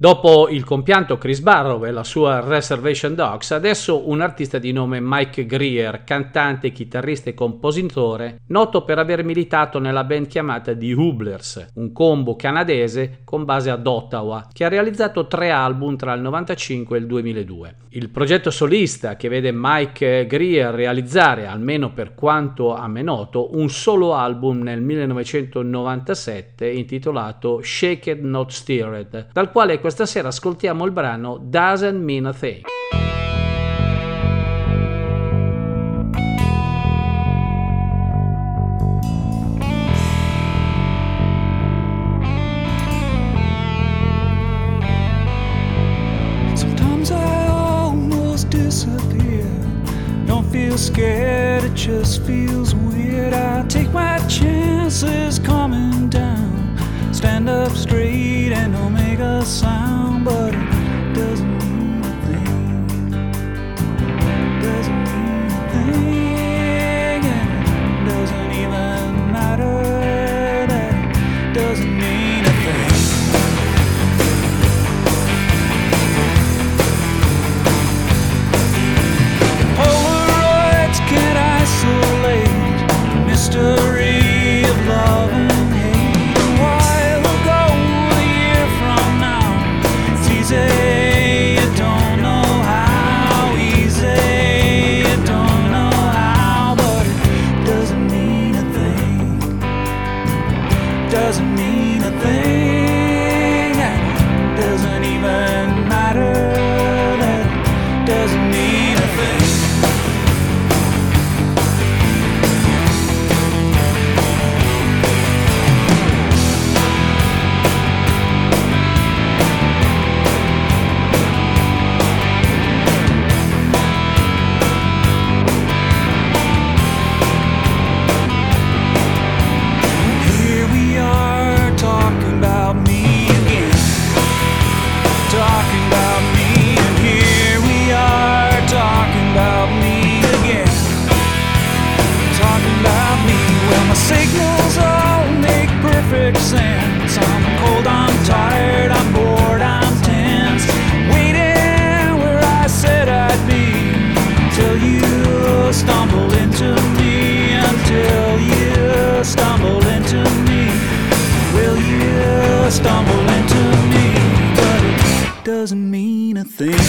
Dopo il compianto Chris Barrow e la sua Reservation Dogs, adesso un artista di nome Mike Greer, cantante, chitarrista e compositore, noto per aver militato nella band chiamata The Hublers, un combo canadese con base ad Ottawa, che ha realizzato tre album tra il 95 e il 2002. Il progetto solista che vede Mike Greer realizzare, almeno per quanto a me noto, un solo album nel 1997 intitolato Shaked Not Stirred, dal quale questa sera ascoltiamo il brano Doesn't Mean a Thing. Scared, it just feels weird. I take my chances coming down. Stand up straight make a sound, but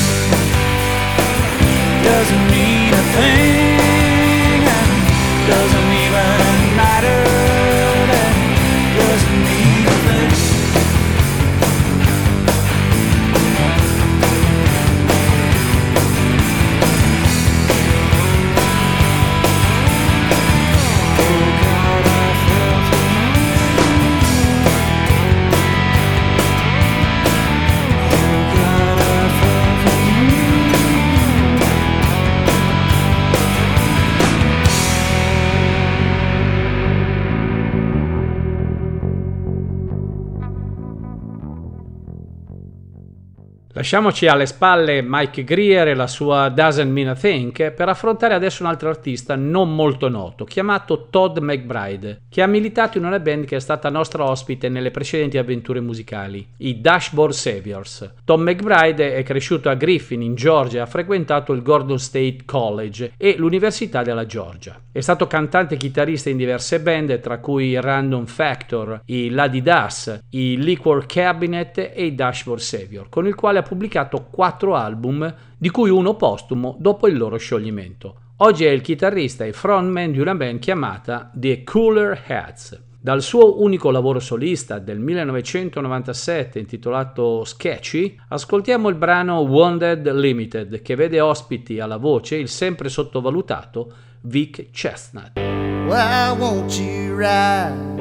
a thing. Lasciamoci alle spalle Mike Greer e la sua Doesn't Mean a Thing per affrontare adesso un altro artista non molto noto, chiamato Todd McBride, che ha militato in una band che è stata nostra ospite nelle precedenti avventure musicali, i Dashboard Saviors. Tom McBride è cresciuto a Griffin, in Georgia, ha frequentato il Gordon State College e l'Università della Georgia. È stato cantante e chitarrista in diverse band, tra cui i Random Factor, i Lady Das, i Liquor Cabinet e i Dashboard Savior, con il quale ha pubblicato quattro album, di cui uno postumo dopo il loro scioglimento. Oggi è il chitarrista e frontman di una band chiamata The Cooler Hats. Dal suo unico lavoro solista del 1997 intitolato Sketchy, ascoltiamo il brano Wounded Limited che vede ospiti alla voce il sempre sottovalutato Vic Chestnut. Why won't you ride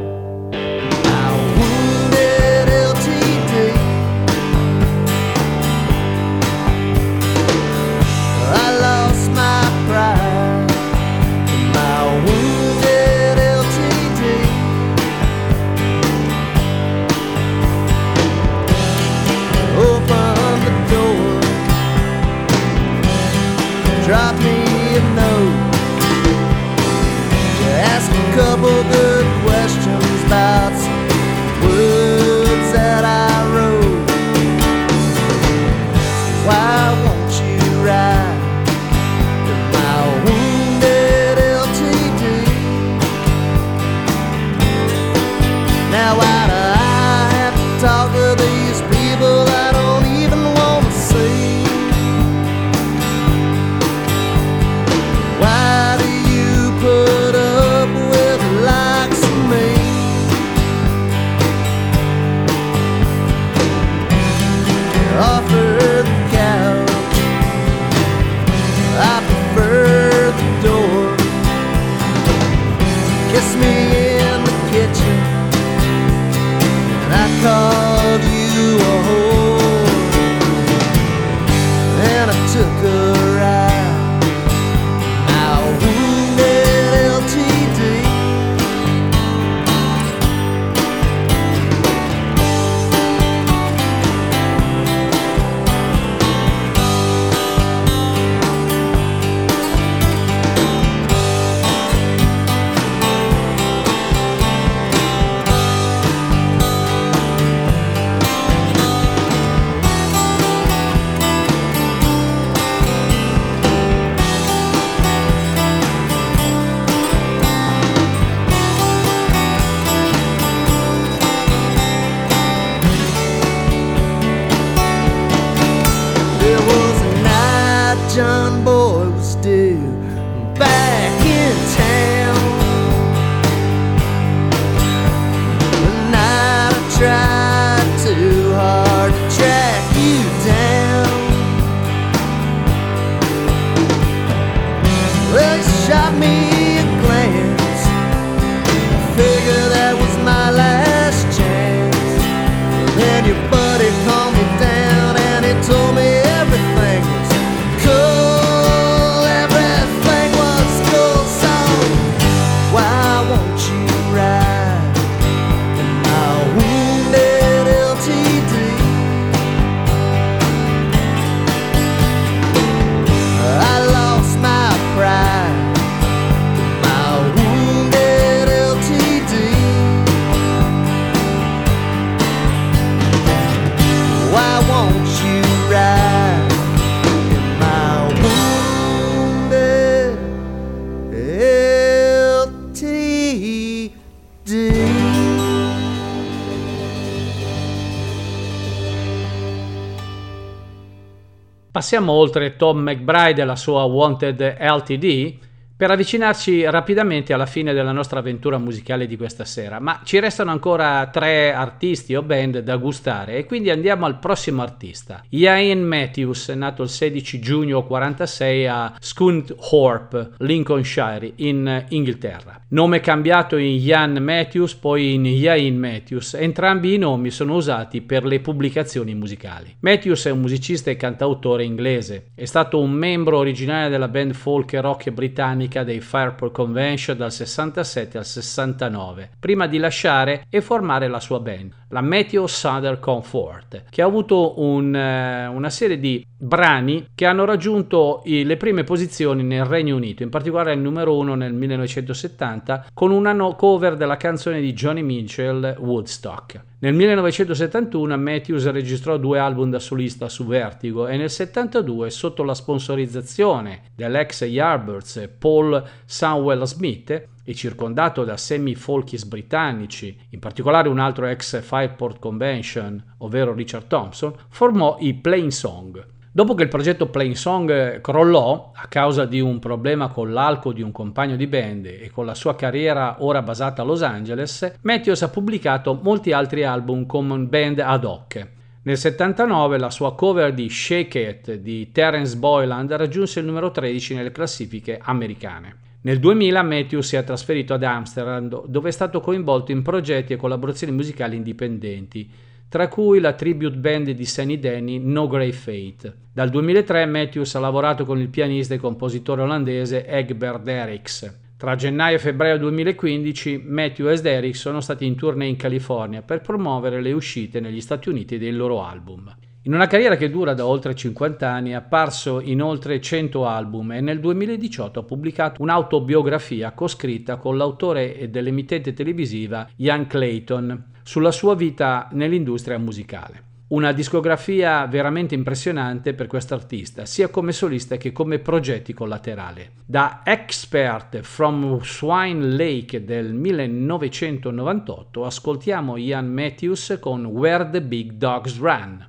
drop me a note. Ask a couple John Boy. Passiamo oltre Tom McBride e la sua Wanted LTD per avvicinarci rapidamente alla fine della nostra avventura musicale di questa sera, ma ci restano ancora tre artisti o band da gustare e quindi andiamo al prossimo artista. Ian Matthews, nato il 16 giugno 46 a Scunthorpe, Lincolnshire, in Inghilterra. Nome cambiato in Ian Matthews, poi in Ian Matthews. Entrambi i nomi sono usati per le pubblicazioni musicali. Matthews è un musicista e cantautore inglese. È stato un membro originale della band folk e rock britannica dei Fairport Convention dal 67 al 69, prima di lasciare e formare la sua band, la Meteo Southern Comfort, che ha avuto un, eh, una serie di brani che hanno raggiunto le prime posizioni nel Regno Unito, in particolare il numero uno nel 1970 con una no- cover della canzone di Johnny Mitchell Woodstock. Nel 1971 Matthews registrò due album da solista su Vertigo e nel 72 sotto la sponsorizzazione dell'ex Yardbirds Paul Samuel Smith e circondato da semi-folkies britannici, in particolare un altro ex Fireport Convention, ovvero Richard Thompson, formò i Plain Song. Dopo che il progetto Plain Song eh, crollò a causa di un problema con l'alcol di un compagno di band e con la sua carriera ora basata a Los Angeles, Matthews ha pubblicato molti altri album con band ad hoc. Nel 79 la sua cover di Shake It di Terence Boyland raggiunse il numero 13 nelle classifiche americane. Nel 2000 Matthews si è trasferito ad Amsterdam dove è stato coinvolto in progetti e collaborazioni musicali indipendenti, tra cui la tribute band di Sunny Denny No Grey Fate. Dal 2003 Matthews ha lavorato con il pianista e compositore olandese Egbert Derricks. Tra gennaio e febbraio 2015 Matthews ed Derrick sono stati in tournée in California per promuovere le uscite negli Stati Uniti dei loro album. In una carriera che dura da oltre 50 anni è apparso in oltre 100 album e nel 2018 ha pubblicato un'autobiografia coscritta con l'autore dell'emittente televisiva Ian Clayton sulla sua vita nell'industria musicale. Una discografia veramente impressionante per questo artista, sia come solista che come progetti collaterali. Da Expert from Swine Lake del 1998 ascoltiamo Ian Matthews con Where the Big Dogs Run.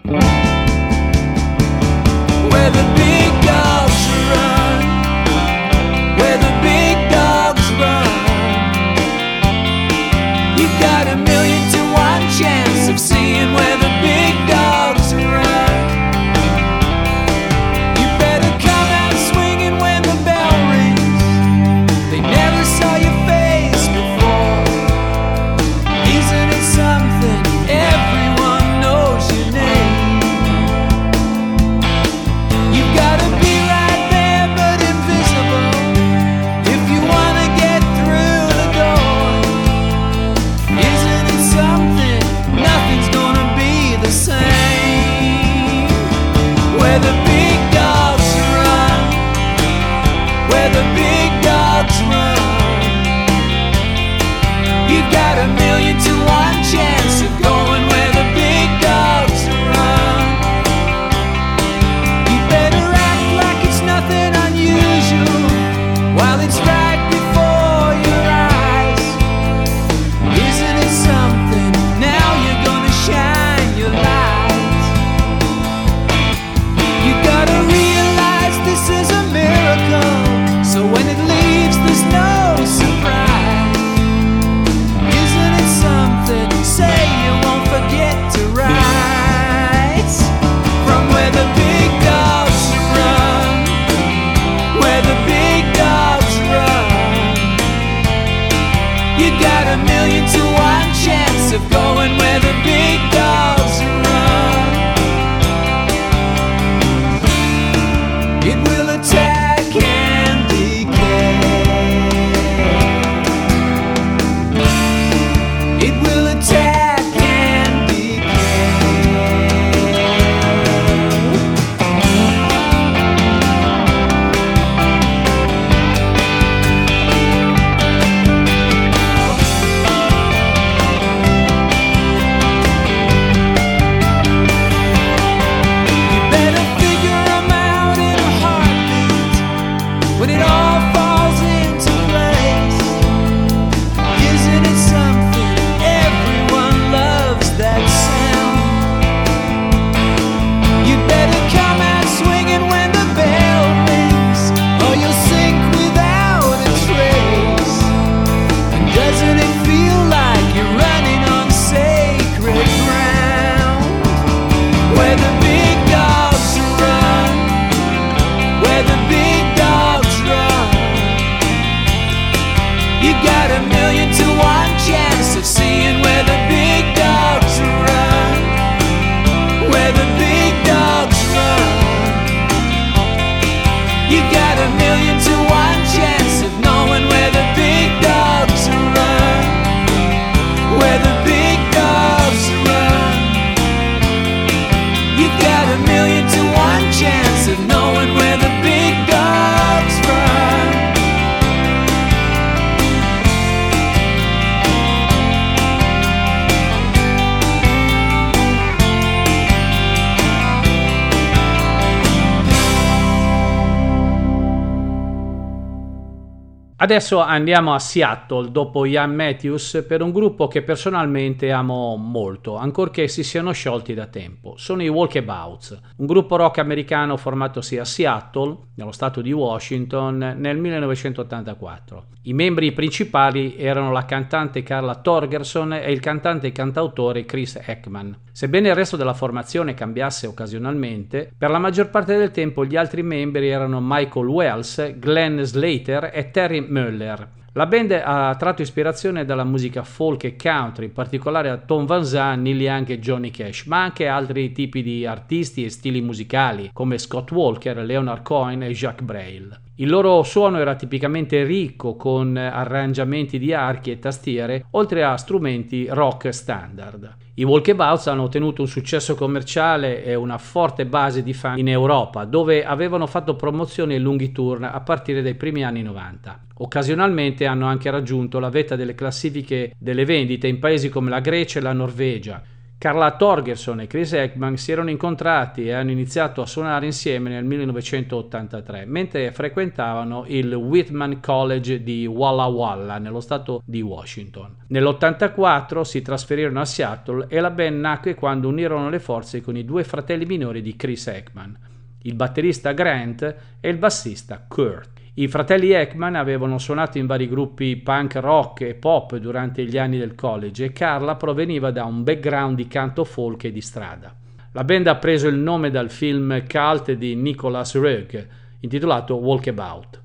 Adesso andiamo a Seattle dopo Ian Matthews per un gruppo che personalmente amo molto, ancorché si siano sciolti da tempo. Sono i Walkabouts, un gruppo rock americano formatosi a Seattle, stato di Washington, nel 1984. I membri principali erano la cantante Carla Torgerson e il cantante e cantautore Chris Ekman. Sebbene il resto della formazione cambiasse occasionalmente, per la maggior parte del tempo gli altri membri erano Michael Wells, Glenn Slater e Terry Muller. La band ha tratto ispirazione dalla musica folk e country, in particolare a Tom Van Zandt, Neil Young e Johnny Cash, ma anche altri tipi di artisti e stili musicali come Scott Walker, Leonard Cohen e Jacques Brel. Il loro suono era tipicamente ricco con arrangiamenti di archi e tastiere, oltre a strumenti rock standard. I Walkabouts hanno ottenuto un successo commerciale e una forte base di fan in Europa, dove avevano fatto promozioni e lunghi tour a partire dai primi anni 90. Occasionalmente hanno anche raggiunto la vetta delle classifiche delle vendite in paesi come la Grecia e la Norvegia. Carla Torgerson e Chris Ekman si erano incontrati e hanno iniziato a suonare insieme nel 1983, mentre frequentavano il Whitman College di Walla Walla, nello stato di Washington. Nell'84 si trasferirono a Seattle e la band nacque quando unirono le forze con i due fratelli minori di Chris Ekman, il batterista Grant e il bassista Kurt. I fratelli Ekman avevano suonato in vari gruppi punk rock e pop durante gli anni del college e Carla proveniva da un background di canto folk e di strada. La band ha preso il nome dal film cult di Nicholas Roeg intitolato Walkabout.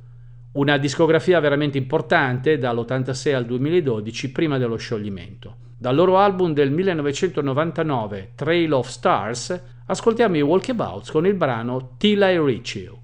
Una discografia veramente importante dall'86 al 2012 prima dello scioglimento. Dal loro album del 1999 Trail of Stars ascoltiamo i Walkabouts con il brano Till I Reach You.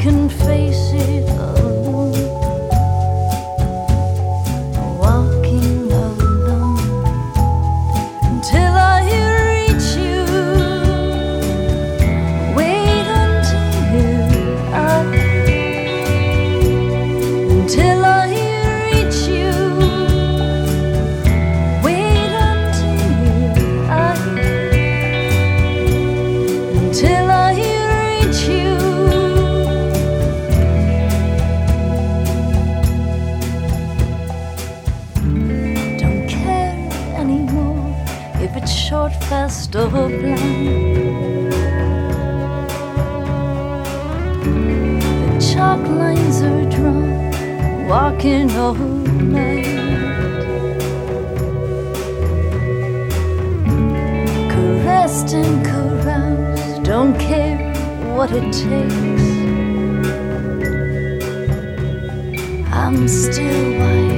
can face it. Walking all night. Caressed and caroused, don't care what it takes. I'm still wide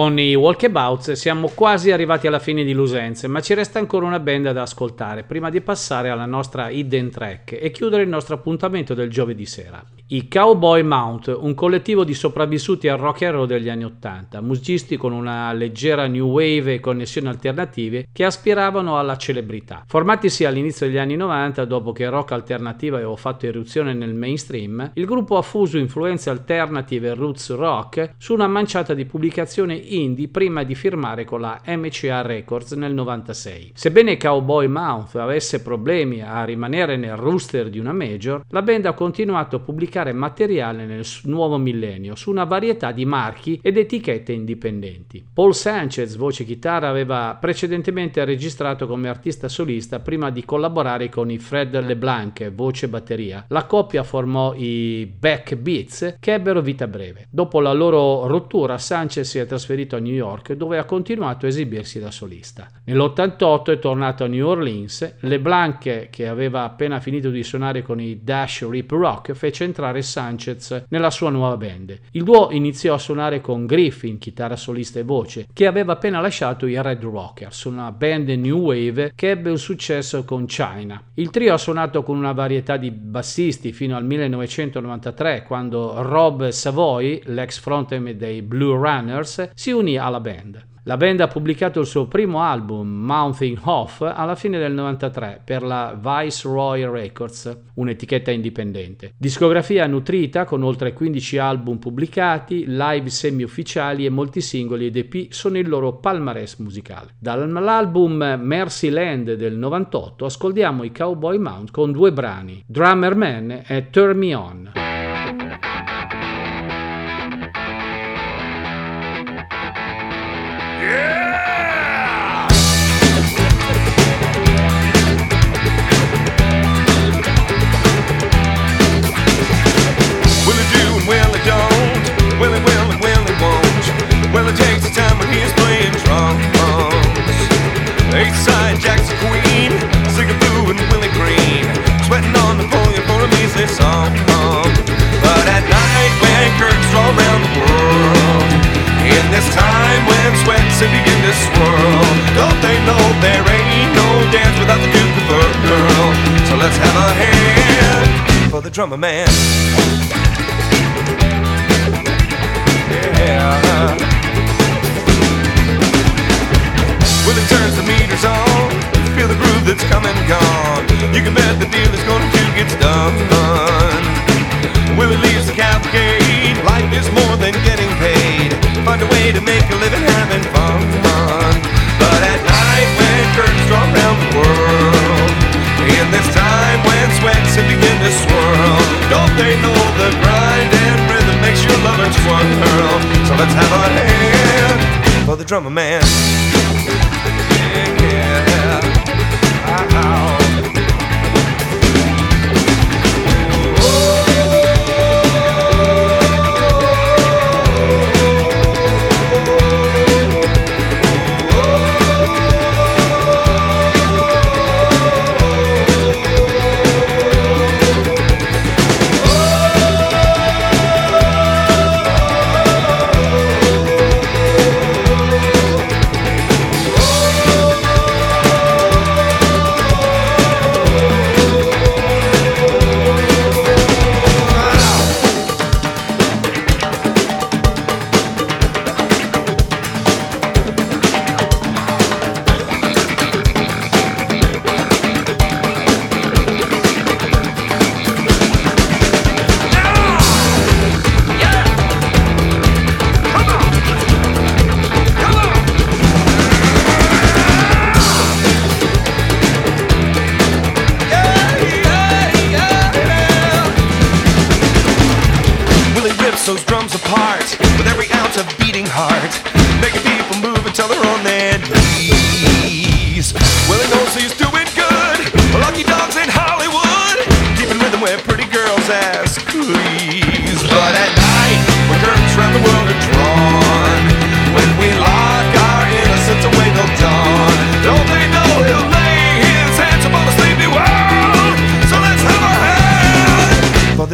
Con i walkabouts siamo quasi arrivati alla fine di Lusenze, ma ci resta ancora una band da ascoltare prima di passare alla nostra hidden track e chiudere il nostro appuntamento del giovedì sera. I Cowboy Mount, un collettivo di sopravvissuti al rock and roll degli anni Ottanta, musicisti con una leggera new wave e connessioni alternative che aspiravano alla celebrità. Formatisi all'inizio degli anni 90, dopo che rock alternativo aveva fatto irruzione nel mainstream, il gruppo ha fuso influenze alternative e roots rock su una manciata di pubblicazioni indie prima di firmare con la MCA Records nel 96. Sebbene Cowboy Mouth avesse problemi a rimanere nel rooster di una major, la band ha continuato a pubblicare materiale nel nuovo millennio su una varietà di marchi ed etichette indipendenti. Paul Sanchez, voce chitarra, aveva precedentemente registrato come artista solista prima di collaborare con i Fred LeBlanc, voce batteria. La coppia formò i Back Beats che ebbero vita breve. Dopo la loro rottura, Sanchez si è trasferito a New York dove ha continuato a esibirsi da solista. Nell'88 è tornato a New Orleans. LeBlanc, che aveva appena finito di suonare con i Dash Rip Rock, fece entrare Sanchez nella sua nuova band. Il duo iniziò a suonare con Griffin, chitarra solista e voce, che aveva appena lasciato i Red Rockers, una band new wave che ebbe un successo con China. Il trio ha suonato con una varietà di bassisti fino al 1993, quando Rob Savoy, l'ex frontman dei Blue Runners, si unì alla band. La band ha pubblicato il suo primo album, Mounting Off, alla fine del 93 per la Viceroy Records, un'etichetta indipendente. Discografia nutrita con oltre 15 album pubblicati, live semi-ufficiali e molti singoli ed EP sono il loro palmarès musicale. Dall'album Mercy Land del 98 ascoltiamo i Cowboy Mount con due brani, Drummer Man e Turn Me On. For a measly song. But at night when curtains draw around the world, in this time when sweats have begin to swirl, don't they know there ain't no dance without the Duke of Earl? So let's have a hand for the drummer man. Yeah. Well, it turns the meters on. Feel the groove that's come and gone. You can bet the deal is going to get done. Will it leaves the cavalcade? Life is more than getting paid. Find a way to make a living having fun. But at night when curtains draw around the world, in this time when sweats have begin to swirl, don't they know the grind and rhythm makes your lover twirl? So let's have a hand for the drummer man. Thank you.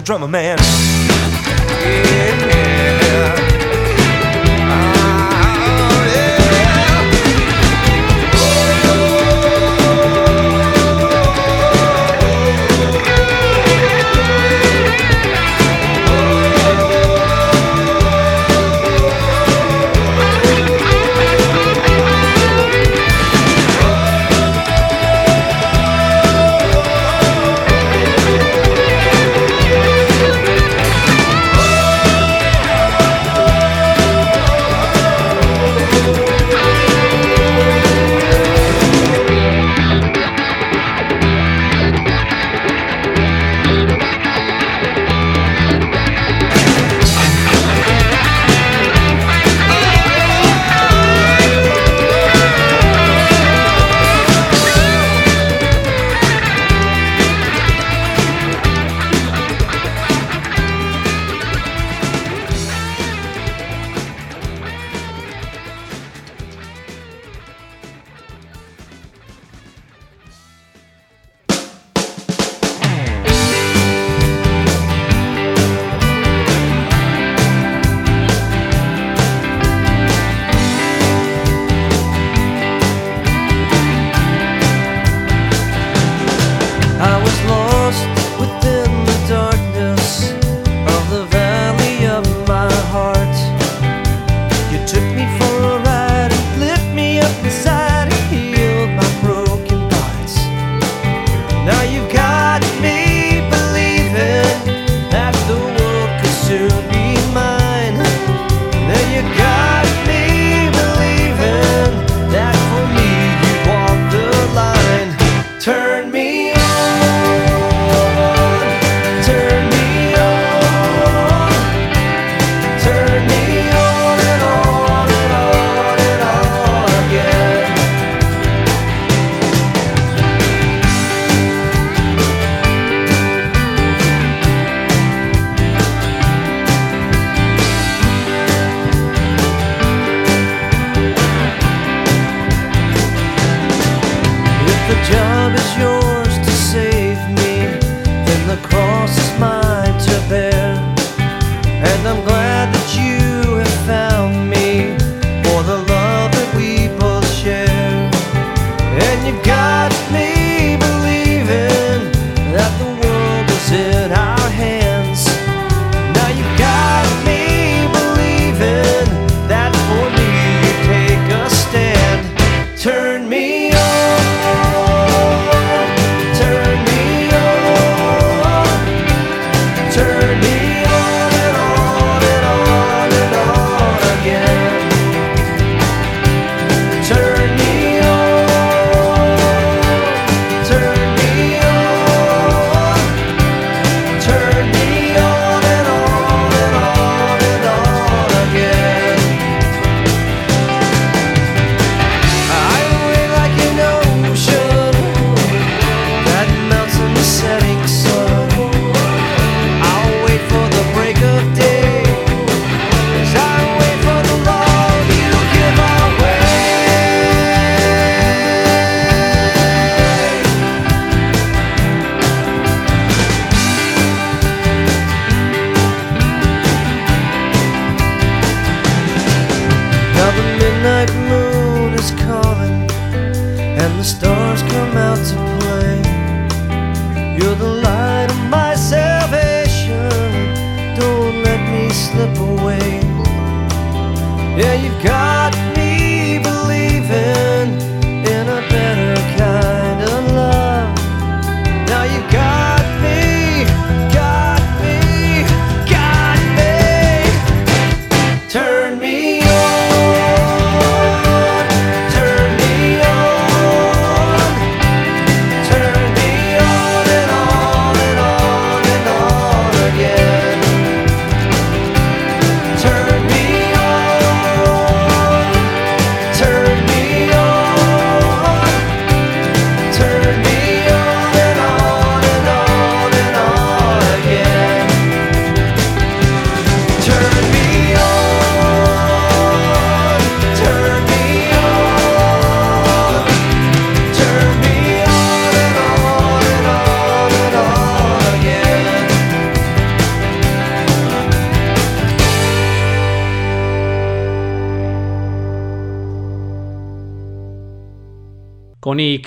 Drummer man.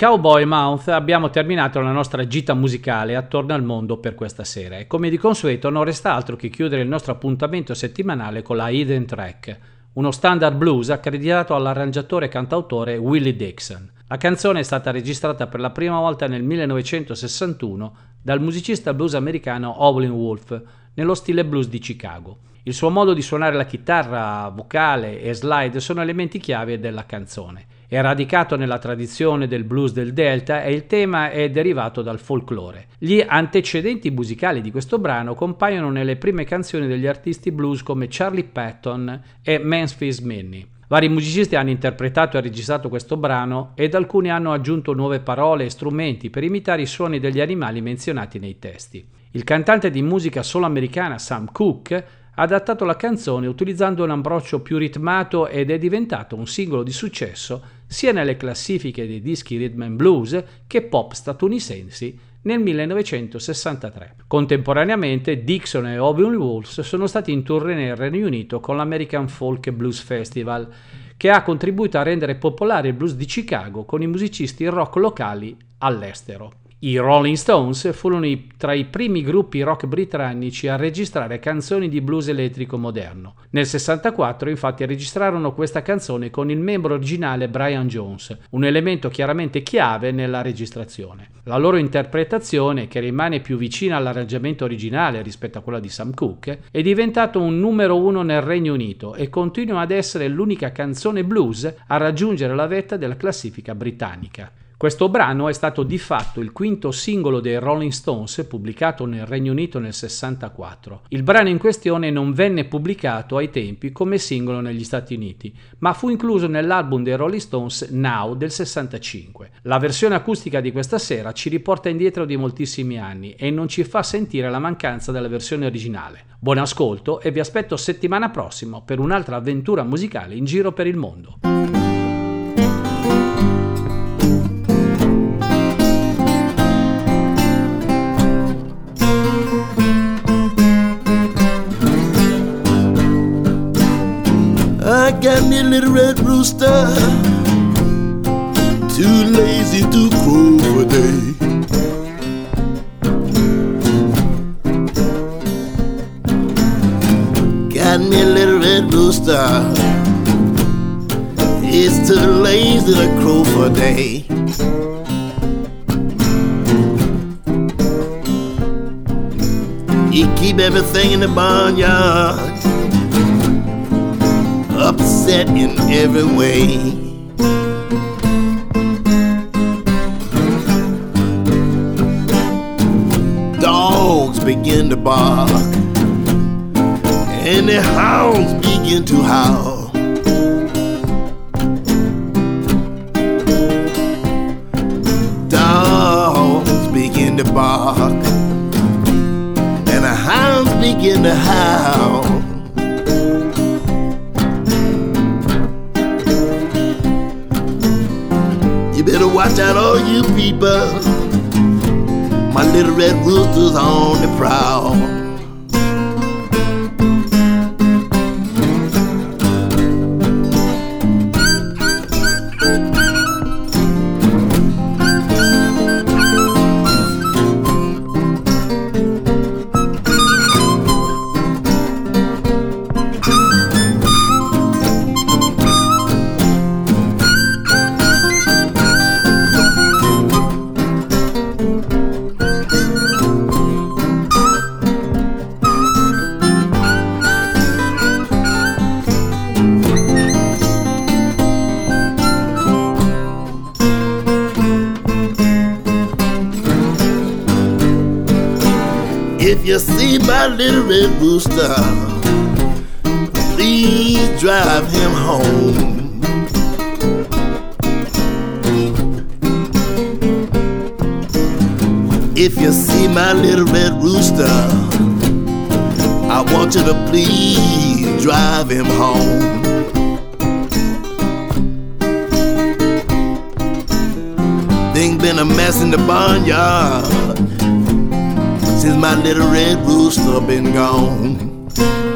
Cowboy Mouth abbiamo terminato la nostra gita musicale attorno al mondo per questa sera e come di consueto non resta altro che chiudere il nostro appuntamento settimanale con la Hidden Track, uno standard blues accreditato all'arrangiatore e cantautore Willie Dixon. La canzone è stata registrata per la prima volta nel 1961 dal musicista blues americano Howlin' Wolf nello stile blues di Chicago. Il suo modo di suonare la chitarra, vocale e slide sono elementi chiave della canzone. È radicato nella tradizione del blues del Delta e il tema è derivato dal folklore. Gli antecedenti musicali di questo brano compaiono nelle prime canzoni degli artisti blues come Charlie Patton e Memphis Minnie. Vari musicisti hanno interpretato e registrato questo brano ed alcuni hanno aggiunto nuove parole e strumenti per imitare i suoni degli animali menzionati nei testi. Il cantante di musica solo americana Sam Cooke ha adattato la canzone utilizzando un approccio più ritmato ed è diventato un singolo di successo sia nelle classifiche dei dischi rhythm and blues che pop statunitensi nel 1963. Contemporaneamente Dixon e Owen Wolves sono stati in tournée nel Regno Unito con l'American Folk Blues Festival, che ha contribuito a rendere popolare il blues di Chicago con i musicisti rock locali all'estero. I Rolling Stones furono i- tra i primi gruppi rock britannici a registrare canzoni di blues elettrico moderno. Nel 64 infatti registrarono questa canzone con il membro originale Brian Jones, un elemento chiaramente chiave nella registrazione. La loro interpretazione, che rimane più vicina all'arrangiamento originale rispetto a quella di Sam Cooke, è diventato un numero uno nel Regno Unito e continua ad essere l'unica canzone blues a raggiungere la vetta della classifica britannica. Questo brano è stato di fatto il quinto singolo dei Rolling Stones pubblicato nel Regno Unito nel 64. Il brano in questione non venne pubblicato ai tempi come singolo negli Stati Uniti, ma fu incluso nell'album dei Rolling Stones Now del 65. La versione acustica di questa sera ci riporta indietro di moltissimi anni e non ci fa sentire la mancanza della versione originale. Buon ascolto e vi aspetto settimana prossima per un'altra avventura musicale in giro per il mondo. Little red rooster, too lazy to crow for day. Got me a little red rooster, it's too lazy to crow for day. He keep everything in the barnyard upset in every way. Dogs begin to bark, and the hounds begin to howl. Dogs begin to bark, and the hounds begin to howl. Watch out, all you people. My little red rooster's on the prowl. If you see my little red rooster, please drive him home. If you see my little red rooster, I want you to please drive him home. Thing been a mess in the barnyard since my little red rooster been gone.